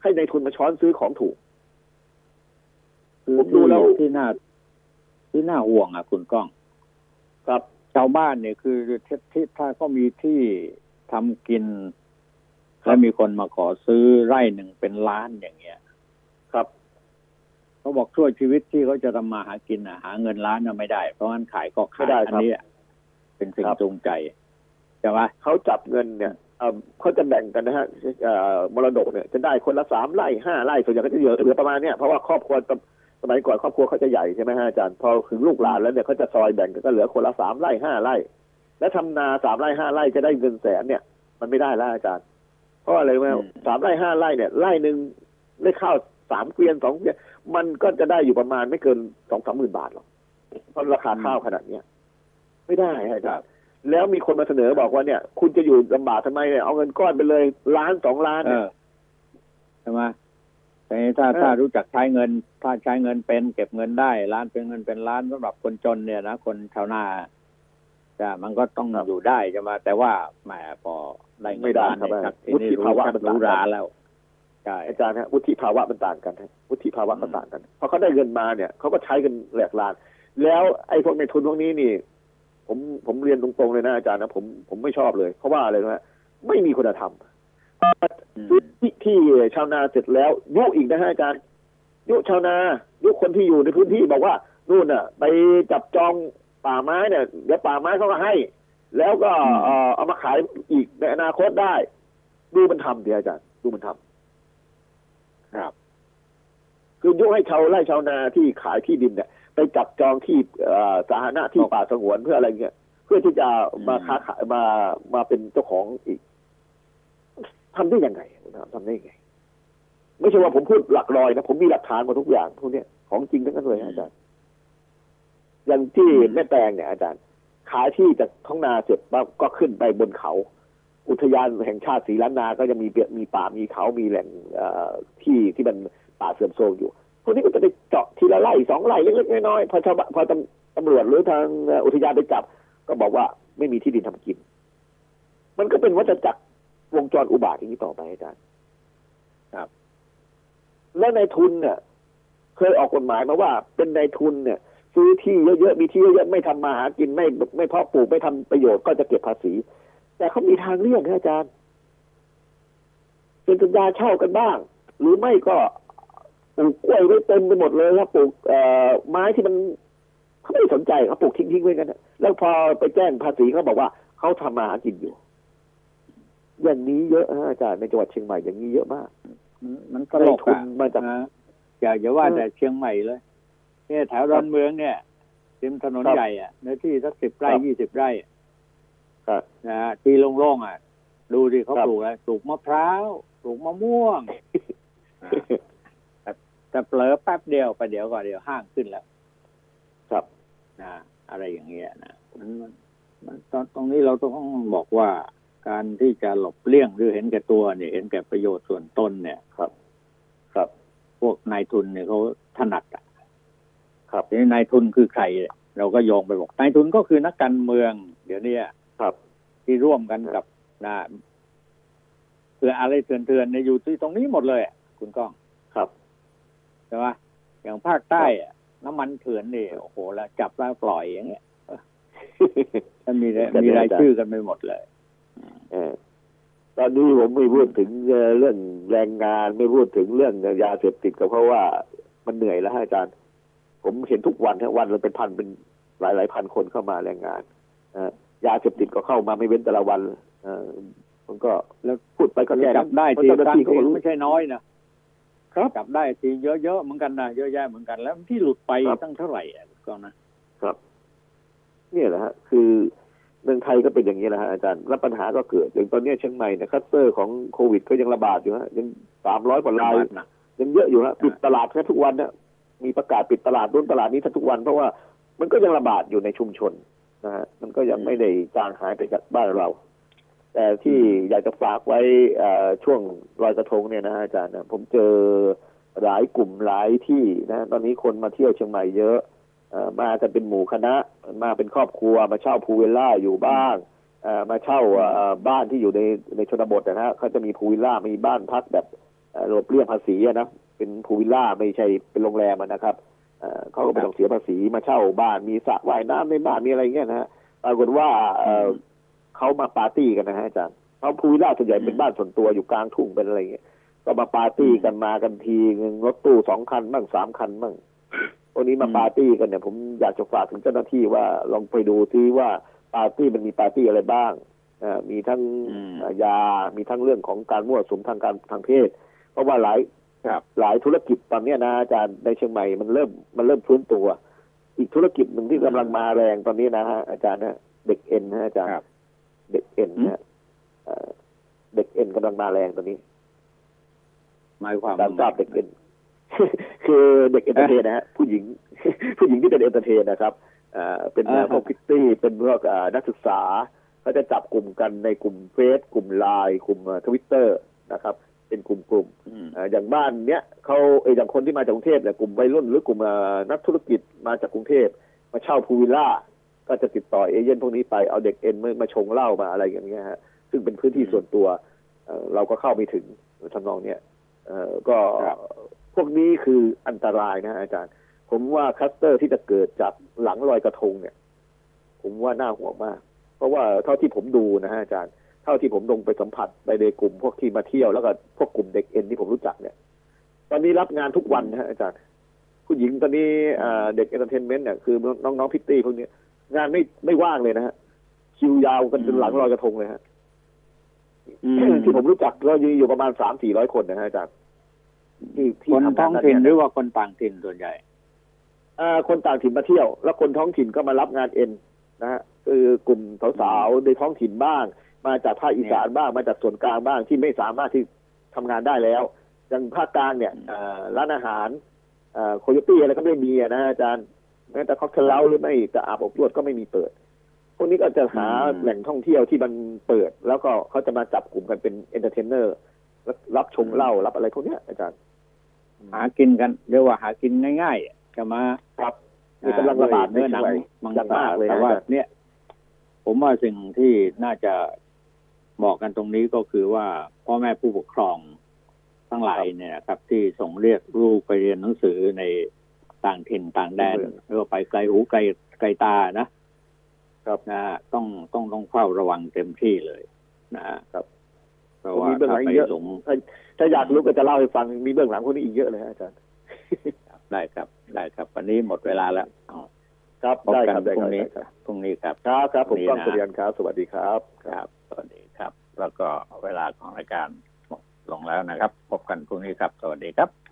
Speaker 6: ให้ในายทุนมาช้อนซื้อของถูก
Speaker 1: คือ
Speaker 6: ผมดูแล้ว
Speaker 1: ที่น่าที่น่าห่วงอะคุณก้อง
Speaker 6: ครับ
Speaker 1: ชาวบ้านเนี่ยคือที่ที่ถ้าก็มีที่ทำกิน
Speaker 6: ครับ
Speaker 1: แล้วมีคนมาขอซื้อไร่หนึ่งเป็นล้านอย่างเงี้ย
Speaker 6: ครับ
Speaker 1: เขาบอกช่วยชีวิตที่เขาจะทำมาหากินอะหาเงินล้านน่ะไม่ได้ เพราะงั้นขายก็ขาย
Speaker 6: ไม่ได้
Speaker 1: อั
Speaker 6: ครับ
Speaker 1: นี้อะเป็นสิ่ง
Speaker 6: ครับ
Speaker 1: จูงใจใช่ไหม
Speaker 6: เขาจับเงินเนี่ยเอ่อเขาจะแบ่งกันนะฮะเอ่อมรดกเนี่ยจะได้คนละสามไร่ห้าไร่ส่วนใหญ่ก็จะเหลือเหลือประมาณเนี้ยเพราะว่าครอบครัวสมสมัยก่อนครอบครัวเขาจะใหญ่ใช่ไหมฮะอาจารย์พอถึงลูกหลานแล้วเนี่ยเขาจะซอยแบ่งกันก็เหลือคนละสามไร่ห้าไร่ แล้วทำนาสามไร่ห้าไร่จะได้เงินแสนเนี่ย มันไม่ได้แล้วอาจารย์เพราะอะไรรู้ไหมสามไร่ห้าไร่เนี่ยไร่หนึ่งได้ข้าวสามเกวียนสองเกวียน มันก็จะได้อยู่ประมาณไม่เกินสองสามหมื่นบาทหรอกเพราะราคาข้าวขนาดเนี้ยไม่ได้ฮะอาจารย์แล้วมีคนมาเสนอบอกว่าเนี่ย คุณจะอยู่ลำบากทำไมเนี่ยเอาเงินก้อนไปเลยล้านสองล้าน
Speaker 1: เอ
Speaker 6: เนี่ย
Speaker 1: อใช่ไหมแต่ถ้า
Speaker 6: เออ
Speaker 1: ถ้ารู้จักใช้เงิน ถ้าใช้เงินเป็น เก็บเงินได้ล้านเป็นเงินเป็นล้านสำหรับคนจนเนี่ยนะคนชาวนาจะมันก็ต้องอยู่ได้ใช่ไหมแต่ว่าแหมพอได้เงินล้านเนี่ยครับทีนี้รู้ชักรู้ราแล้ว ใช่
Speaker 6: อาจารย์ฮะวุฒิภาวะมันต่างกันฮะวุฒิภาวะมันต่างกันพอเขาได้เงินมาเนี่ยเขาก็ใช้กันแหลกลาน แล้วไอ้พวกในทุนพวกนี้นี่ ผมผมเรียนตรงๆเลยนะอาจารย์นะผมผมไม่ชอบเลย เพราะว่าอะไรรู้ไหมไม่มีคุณธรรม
Speaker 1: อืม
Speaker 6: ซื้อที่ที่ชาวนาเสร็จแล้วยุอีกนะฮะอาจารย์ยุชาวนายุคนที่อยู่ในพื้นที่บอกว่านู่นน่ะ ไปจับจองป่าไม้เนี่ยเดี๋ยวป่าไม้เขาก็ให้ แล้วก็เอ่อเอามาขายอีกในอนาคตได้ ดูมันทำดีอาจารย์ดูมันทำ
Speaker 1: ครับ
Speaker 6: คือยุให้ชาวไร่ชาวนาที่ขายที่ดินเนี่ย ไปจับจองที่เอ่อสาธารณะที่ป่าสงวนเพื่ออะไรเงี้ยเพื่อที่จะมาค้าขายมามาเป็นเจ้าของอีกทำได้ยังไงคุณถามทำได้ยังไง ไม่ใช่ว่าผมพูดหลักลอยนะผมมีหลักฐานหมาทุกอย่างพวกเนี้ยของจริงทั้งนั้นเลยอาจารย์อย่างที่แม่แตงเนี่ยอาจารย์ขายที่จากท้องนาเสร็จปั๊บก็ขึ้นไปบนเขา อุทยานแห่งชาติศรีล้านนาก็จะมีเปียมีป่ามีเขามีแหล่งเอ่อที่ที่มันป่าเสื่อมโทรมอยู่พวกนี้ก็จะไปเจาะทีละไร่สองไร่เล็กๆน้อยๆพอชาวบ้านพอตำตำรวจหรือทางเอ่ออุทยานไปจับ ก็บอกว่าไม่มีที่ดินทำกิน มันก็เป็นวัฏจักรวงจรอุบาทอย่างนี้ต่อไปอาจารย์
Speaker 1: ครับ
Speaker 6: แล้วในายทุนเนี่ยเคยออกกฎหมายมาว่า เป็นนายทุนเนี่ย ซื้อที่เยอะๆมีที่เยอะๆไม่ทำมาหากินไม่ไม่เพาะปลูกไม่ทำประโยชน์ก็จะเก็บภาษี แต่เขามีทางเลี่ยงนะอาจารย์เป็นสัญญาเช่ากันบ้าง หรือไม่ก็ปลูกกล้วยไว้เต็มไปหมดเลยครับปลูกเอ่อไม้ที่มันเขาไม่ได้สนใจเขาปลูกทิ้งๆไว้กันนะแล้วพอไปแจ้งภาษีเขาบอกว่าเขาทำมาหากินอยู่ อย่างนี้เยอะฮะอาจารย์ในจังหวัดเชียงใหม่อย่างนี้เยอะมาก
Speaker 1: มันตลก
Speaker 6: ในทุน
Speaker 1: อะ
Speaker 6: มาจาก
Speaker 1: นะอย่าอย่าว่า
Speaker 6: เออ
Speaker 1: แต่เชียงใหม่เลยเนี่ยแถวดอนเมืองเนี่ยริมถนน
Speaker 6: ครับ
Speaker 1: ใหญ่อะเนื้อที่สักสิบไร่
Speaker 6: ครับ
Speaker 1: ยี่สิบไร่
Speaker 6: ครับ
Speaker 1: นะฮะที่โล่งๆอะ ดูดิเขา
Speaker 6: ครับ
Speaker 1: ปลูกอะไรปลูกมะพร้าวปลูกมะม่วงแต่แต่เผลอแป๊บเดียวไปเดี๋ยวก่อนเดี๋ยวห้างขึ้นแล้ว
Speaker 6: ครับ
Speaker 1: นะอะไรอย่างเงี้ยนะมันมันมันตอนตรงนี้เราต้องบอกว่า การที่จะหลบเลี่ยงหรือเห็นแก่ตัวเนี่ย เห็นแก่ประโยชน์ส่วนตนเนี่ย
Speaker 6: ครับครับ
Speaker 1: พวกนายทุนเนี่ยเขาถนัดอะ
Speaker 6: ครับ
Speaker 1: ทีนี้นายทุนคือใคร เราก็โยงไปบอกนายทุนก็คือนักการเมือง เดี๋ยวเนี้
Speaker 6: ครับ
Speaker 1: ที่ร่วมกันกับนะเพื่ออะไรเถื่อนๆเนี่ยอยู่ที่ตรงนี้หมดเลยอะคุณก้อง
Speaker 6: ครับ
Speaker 1: ใช่ไหมอย่างภาคใต้อะน้ำมันเถื่อนนี่โอ้โหแล้วจับแล้วปล่อยอย่างเงี้ยถ้ามีรายมีรายชื่อกันไปหมดเลย
Speaker 6: เออตอนนี้ผมไม่พูดถึงเอ่อเรื่องแรงงานไม่พูดถึงเรื่องยาเสพติดก็เพราะว่ามันเหนื่อยแล้วฮะอาจารย์ ผมเห็นทุกวันฮะวันละเป็นพันเป็นหลายหลายๆพันคนเข้ามาแรงงานเอ่อ ยาเสพติดก็เข้ามาไม่เว้นแต่ละวันเอ่อมันก็
Speaker 1: แล้ว
Speaker 6: พูดไปก็แค่
Speaker 1: จับได้
Speaker 6: เพราะ
Speaker 1: ที
Speaker 6: เจ้าหน้า
Speaker 1: ครั้ง
Speaker 6: ที่เขาก็
Speaker 1: ที
Speaker 6: รู้
Speaker 1: ไม่ใช่น้อยนะครับจับได้ทีเยอะๆเหมือนกันนะเยอะแยะเหมือนกันแล้วที่หลุดไป
Speaker 6: ครับ
Speaker 1: ตั้งเท่าไหร่อะก็นะครับ
Speaker 6: เนี่ยแหละฮะคือเมืองไทยก็เป็นอย่างนี้แหละฮะอาจารย์แล้วปัญหาก็เกิดอย่างตอนเนี้ยเชียงใหม่เนี่ยคลัสเตอร์ของโควิดก็ยังระบาดอยู่ฮะยังสามร้อยกว่าราย
Speaker 1: นะ
Speaker 6: ยังเยอะอยู่ฮะปิดตลาดแค่ทุกวันเนี่ยมีประกาศปิดตลาดนู้นตลาดนี้ทุกวันเพราะว่ามันก็ยังระบาดอยู่ในชุมชน นะฮะมันก็ยังไม่ได้จางหายไปจากบ้านเรา แต่ที่อยากจะฝากไว้เอ่อช่วงลอยกระทงเนี่ยนะฮะอาจารย์นะผมเจอหลายกลุ่มหลายที่นะ ตอนนี้คนมาเที่ยวเชียงใหม่เยอะเอ่อมากันเป็นหมู่คณะ มาเป็นครอบครัวมาเช่าพูลวิลล่าอยู่บ้างเอ่อมาเช่าเอ่อบ้านที่อยู่ในในชนบทนะฮะเขาจะมีพูลวิลล่ามีบ้านพักแบบเอ่อหลบเลี่ยงภาษีอะนะเป็นพูลวิลล่าไม่ใช่เป็นโรงแรมอะนะครับ เอ่อเขาก็ไม่ต้องเสียภาษีมาเช่าบ้านมีสระว่ายน้ำในบ้านมีอะไรเงี้ยนะฮะปรากฏว่าเอ่อเขามาปาร์ตี้กันนะฮะอาจารย์เพราะพูลวิลล่าส่วนใหญ่เป็นบ้านส่วนตัวอยู่กลางทุ่งเป็นอะไรเงี้ยก็มาปาร์ตี้กันมากันทีนึงรถตู้สองคันบ้างสามคันบ้างวันนี้มาปาร์ตี้กันเนี่ย ผมอยากจะฝากถึงเจ้าหน้าที่ว่าลองไปดูที่ว่าปาร์ตี้มันมีปาร์ตี้อะไรบ้างอ่ามีทั้ง
Speaker 1: อืม
Speaker 6: อ่ายา มีทั้งเรื่องของการมั่วสุมทางการทางเพศ เพราะว่าหลาย
Speaker 1: ครับ
Speaker 6: หลายธุรกิจตอนเนี้ยนะอาจารย์ในเชียงใหม่มันเริ่มมันเริ่มฟื้นตัว อีกธุรกิจหนึ่งที่กำลังมาแรงตอนนี้นะฮะอาจารย์นะเด็กเอ็นนะอาจารย์
Speaker 1: ครับ
Speaker 6: เด็กเอ็นนะฮะเอ่อเด็กเอ็นกำลังมาแรงตอนนี้
Speaker 1: หมายความ
Speaker 6: ตามทราบเด็กเอ็นคือเด็ก entertain นะฮะผู้หญิง ผู้หญิงที่เป็น entertain นะครับเอ่อเป็นพวกพริตตี้เป็นพวกเอ่อนักศึกษาเขาจะจับกลุ่มกันในกลุ่มเฟซกลุ่มไลน์กลุ่มทวิตเตอร์นะครับ เป็นกลุ่มกลุ่ม
Speaker 1: อืม
Speaker 6: เอ่ออย่างบ้านเนี้ยเขาเอออย่างคนที่มาจากกรุงเทพเนี่ยกลุ่มวัยรุ่นหรือกลุ่มเอ่อนักธุรกิจมาจากกรุงเทพมาเช่าพูลวิลล่าก็จะติดต่อเอเย่นต์พวกนี้ไปเอาเด็กเอ็นมามาชงเหล้ามาอะไรอย่างเงี้ยฮะซึ่งเป็นพื้นที่ส่วนตัวเอ่อเราก็เข้าไม่ถึงทำนองเนี้ยเอ่อก็
Speaker 1: ครับ
Speaker 6: พวกนี้คืออันตรายนะอาจารย์ ผมว่าคลัสเตอร์ที่จะเกิดจากหลังลอยกระทงเนี่ย ผมว่าน่าห่วงมาก เพราะว่าเท่าที่ผมดูนะฮะอาจารย์ เท่าที่ผมลงไปสัมผัสไปในกลุ่มพวกที่มาเที่ยวแล้วก็พวกกลุ่มเด็กเอ็นที่ผมรู้จักเนี่ย ตอนนี้รับงานทุกวันนะฮะอาจารย์ผู้หญิงตอนนี้อ่าเด็ก entertainment เนี่ยคือน้องๆพริตตี้พวกนี้งานไม่ไม่ว่างเลยนะฮะคิวยาวกันจนหลังลอยกระทงเลยฮะ
Speaker 1: อืม
Speaker 6: ที่ผมรู้จักก็มีอยู่ประมาณสามสี่ร้อยคนนะฮะอาจารย์ที่ที่ทำ
Speaker 1: ท้
Speaker 6: งา
Speaker 1: อง
Speaker 6: ด้าน
Speaker 1: เนี้
Speaker 6: ยคนท้องถิ่น
Speaker 1: หรือว่าคนต่างถิ่นส่วนใหญ่
Speaker 6: อ่าคนต่างถิ่นมาเที่ยว แล้วคนท้องถิ่นก็มารับงานเอ็นนะฮะคือกลุ่มสาวๆในท้องถิ่นบ้าง มาจากภาคอีสานบ้างมาจากส่วนกลางบ้างที่ไม่สามารถที่ทำงานได้แล้วอย่างภาคกลางเนี่ยอ่าร้านอาหารโคโยตี้อะไรก็ไม่มีอะนะอาจารย์แม้แต่ cocktail lounge หรือไม่จะอาบอบนวดก็ไม่มีเปิดพวกนี้ก็จะหา
Speaker 1: อืม
Speaker 6: แหล่งท่องเที่ยวที่มันเปิด แล้วก็เขาจะมาจับกลุ่มกันเป็น entertainerรับชงเหล้ารับอะไรพวกเนี้ยอาจารย์
Speaker 1: หากินกันเรียกว่าหากินง่ายๆจะมา
Speaker 6: ครับนี่กำลังระบาดใน
Speaker 1: เนื้อห
Speaker 6: เชีย
Speaker 1: นั
Speaker 6: ง
Speaker 1: ง
Speaker 6: ใหม่
Speaker 1: มัง
Speaker 6: อย่าง
Speaker 1: สามา
Speaker 6: กเลย
Speaker 1: แต่
Speaker 6: นะ
Speaker 1: ว่า
Speaker 6: อาจารย์
Speaker 1: เนี่ย ผมว่าสิ่งที่น่าจะ บอกกันตรงนี้ก็คือว่าพ่อแม่ผู้ปกครองทั้งหลายเนี่ยนะครับ ที่ส่งเรียกลูกไปเรียนหนังสือในต่างถิ่นต่างแดนหรือว่าไปไกลหูไกลไกลตานะครับนะฮะต้องต้องต้องเฝ้าระวังเต็มที่เลยนะฮะ
Speaker 6: ครับ
Speaker 1: เพราะ
Speaker 6: ผม
Speaker 1: ว่า
Speaker 6: มีเบื้องห
Speaker 1: ถ้า
Speaker 6: ลัง
Speaker 1: ไป
Speaker 6: เยอะ
Speaker 1: หลง
Speaker 6: ถ้าถ้าอยากรู้ก็จะเล่าให้ฟังมีเบื้องหลังพวกนี้อีกเยอะเลยฮะอาจารย์
Speaker 1: ได้ครับ ได้ครับ วันนี้หมดเวลาแล้วเอา
Speaker 6: ครับ
Speaker 1: พบ
Speaker 6: ได้
Speaker 1: กั
Speaker 6: คนรับได้
Speaker 1: พรุ่
Speaker 6: ครั
Speaker 1: ง
Speaker 6: บ
Speaker 1: นี้
Speaker 6: ได้ครับ
Speaker 1: พรุ่งนี้ครับ
Speaker 6: ครับครับผม
Speaker 1: นี่
Speaker 6: ก้อง
Speaker 1: นะ
Speaker 6: สุริยันครับ สวัสดีครับ
Speaker 1: ครับสวัสดีครับ แล้วก็เวลาของรายการหมดลงแล้วนะครับ พบกันพรุ่งนี้ครับ สวัสดีครับ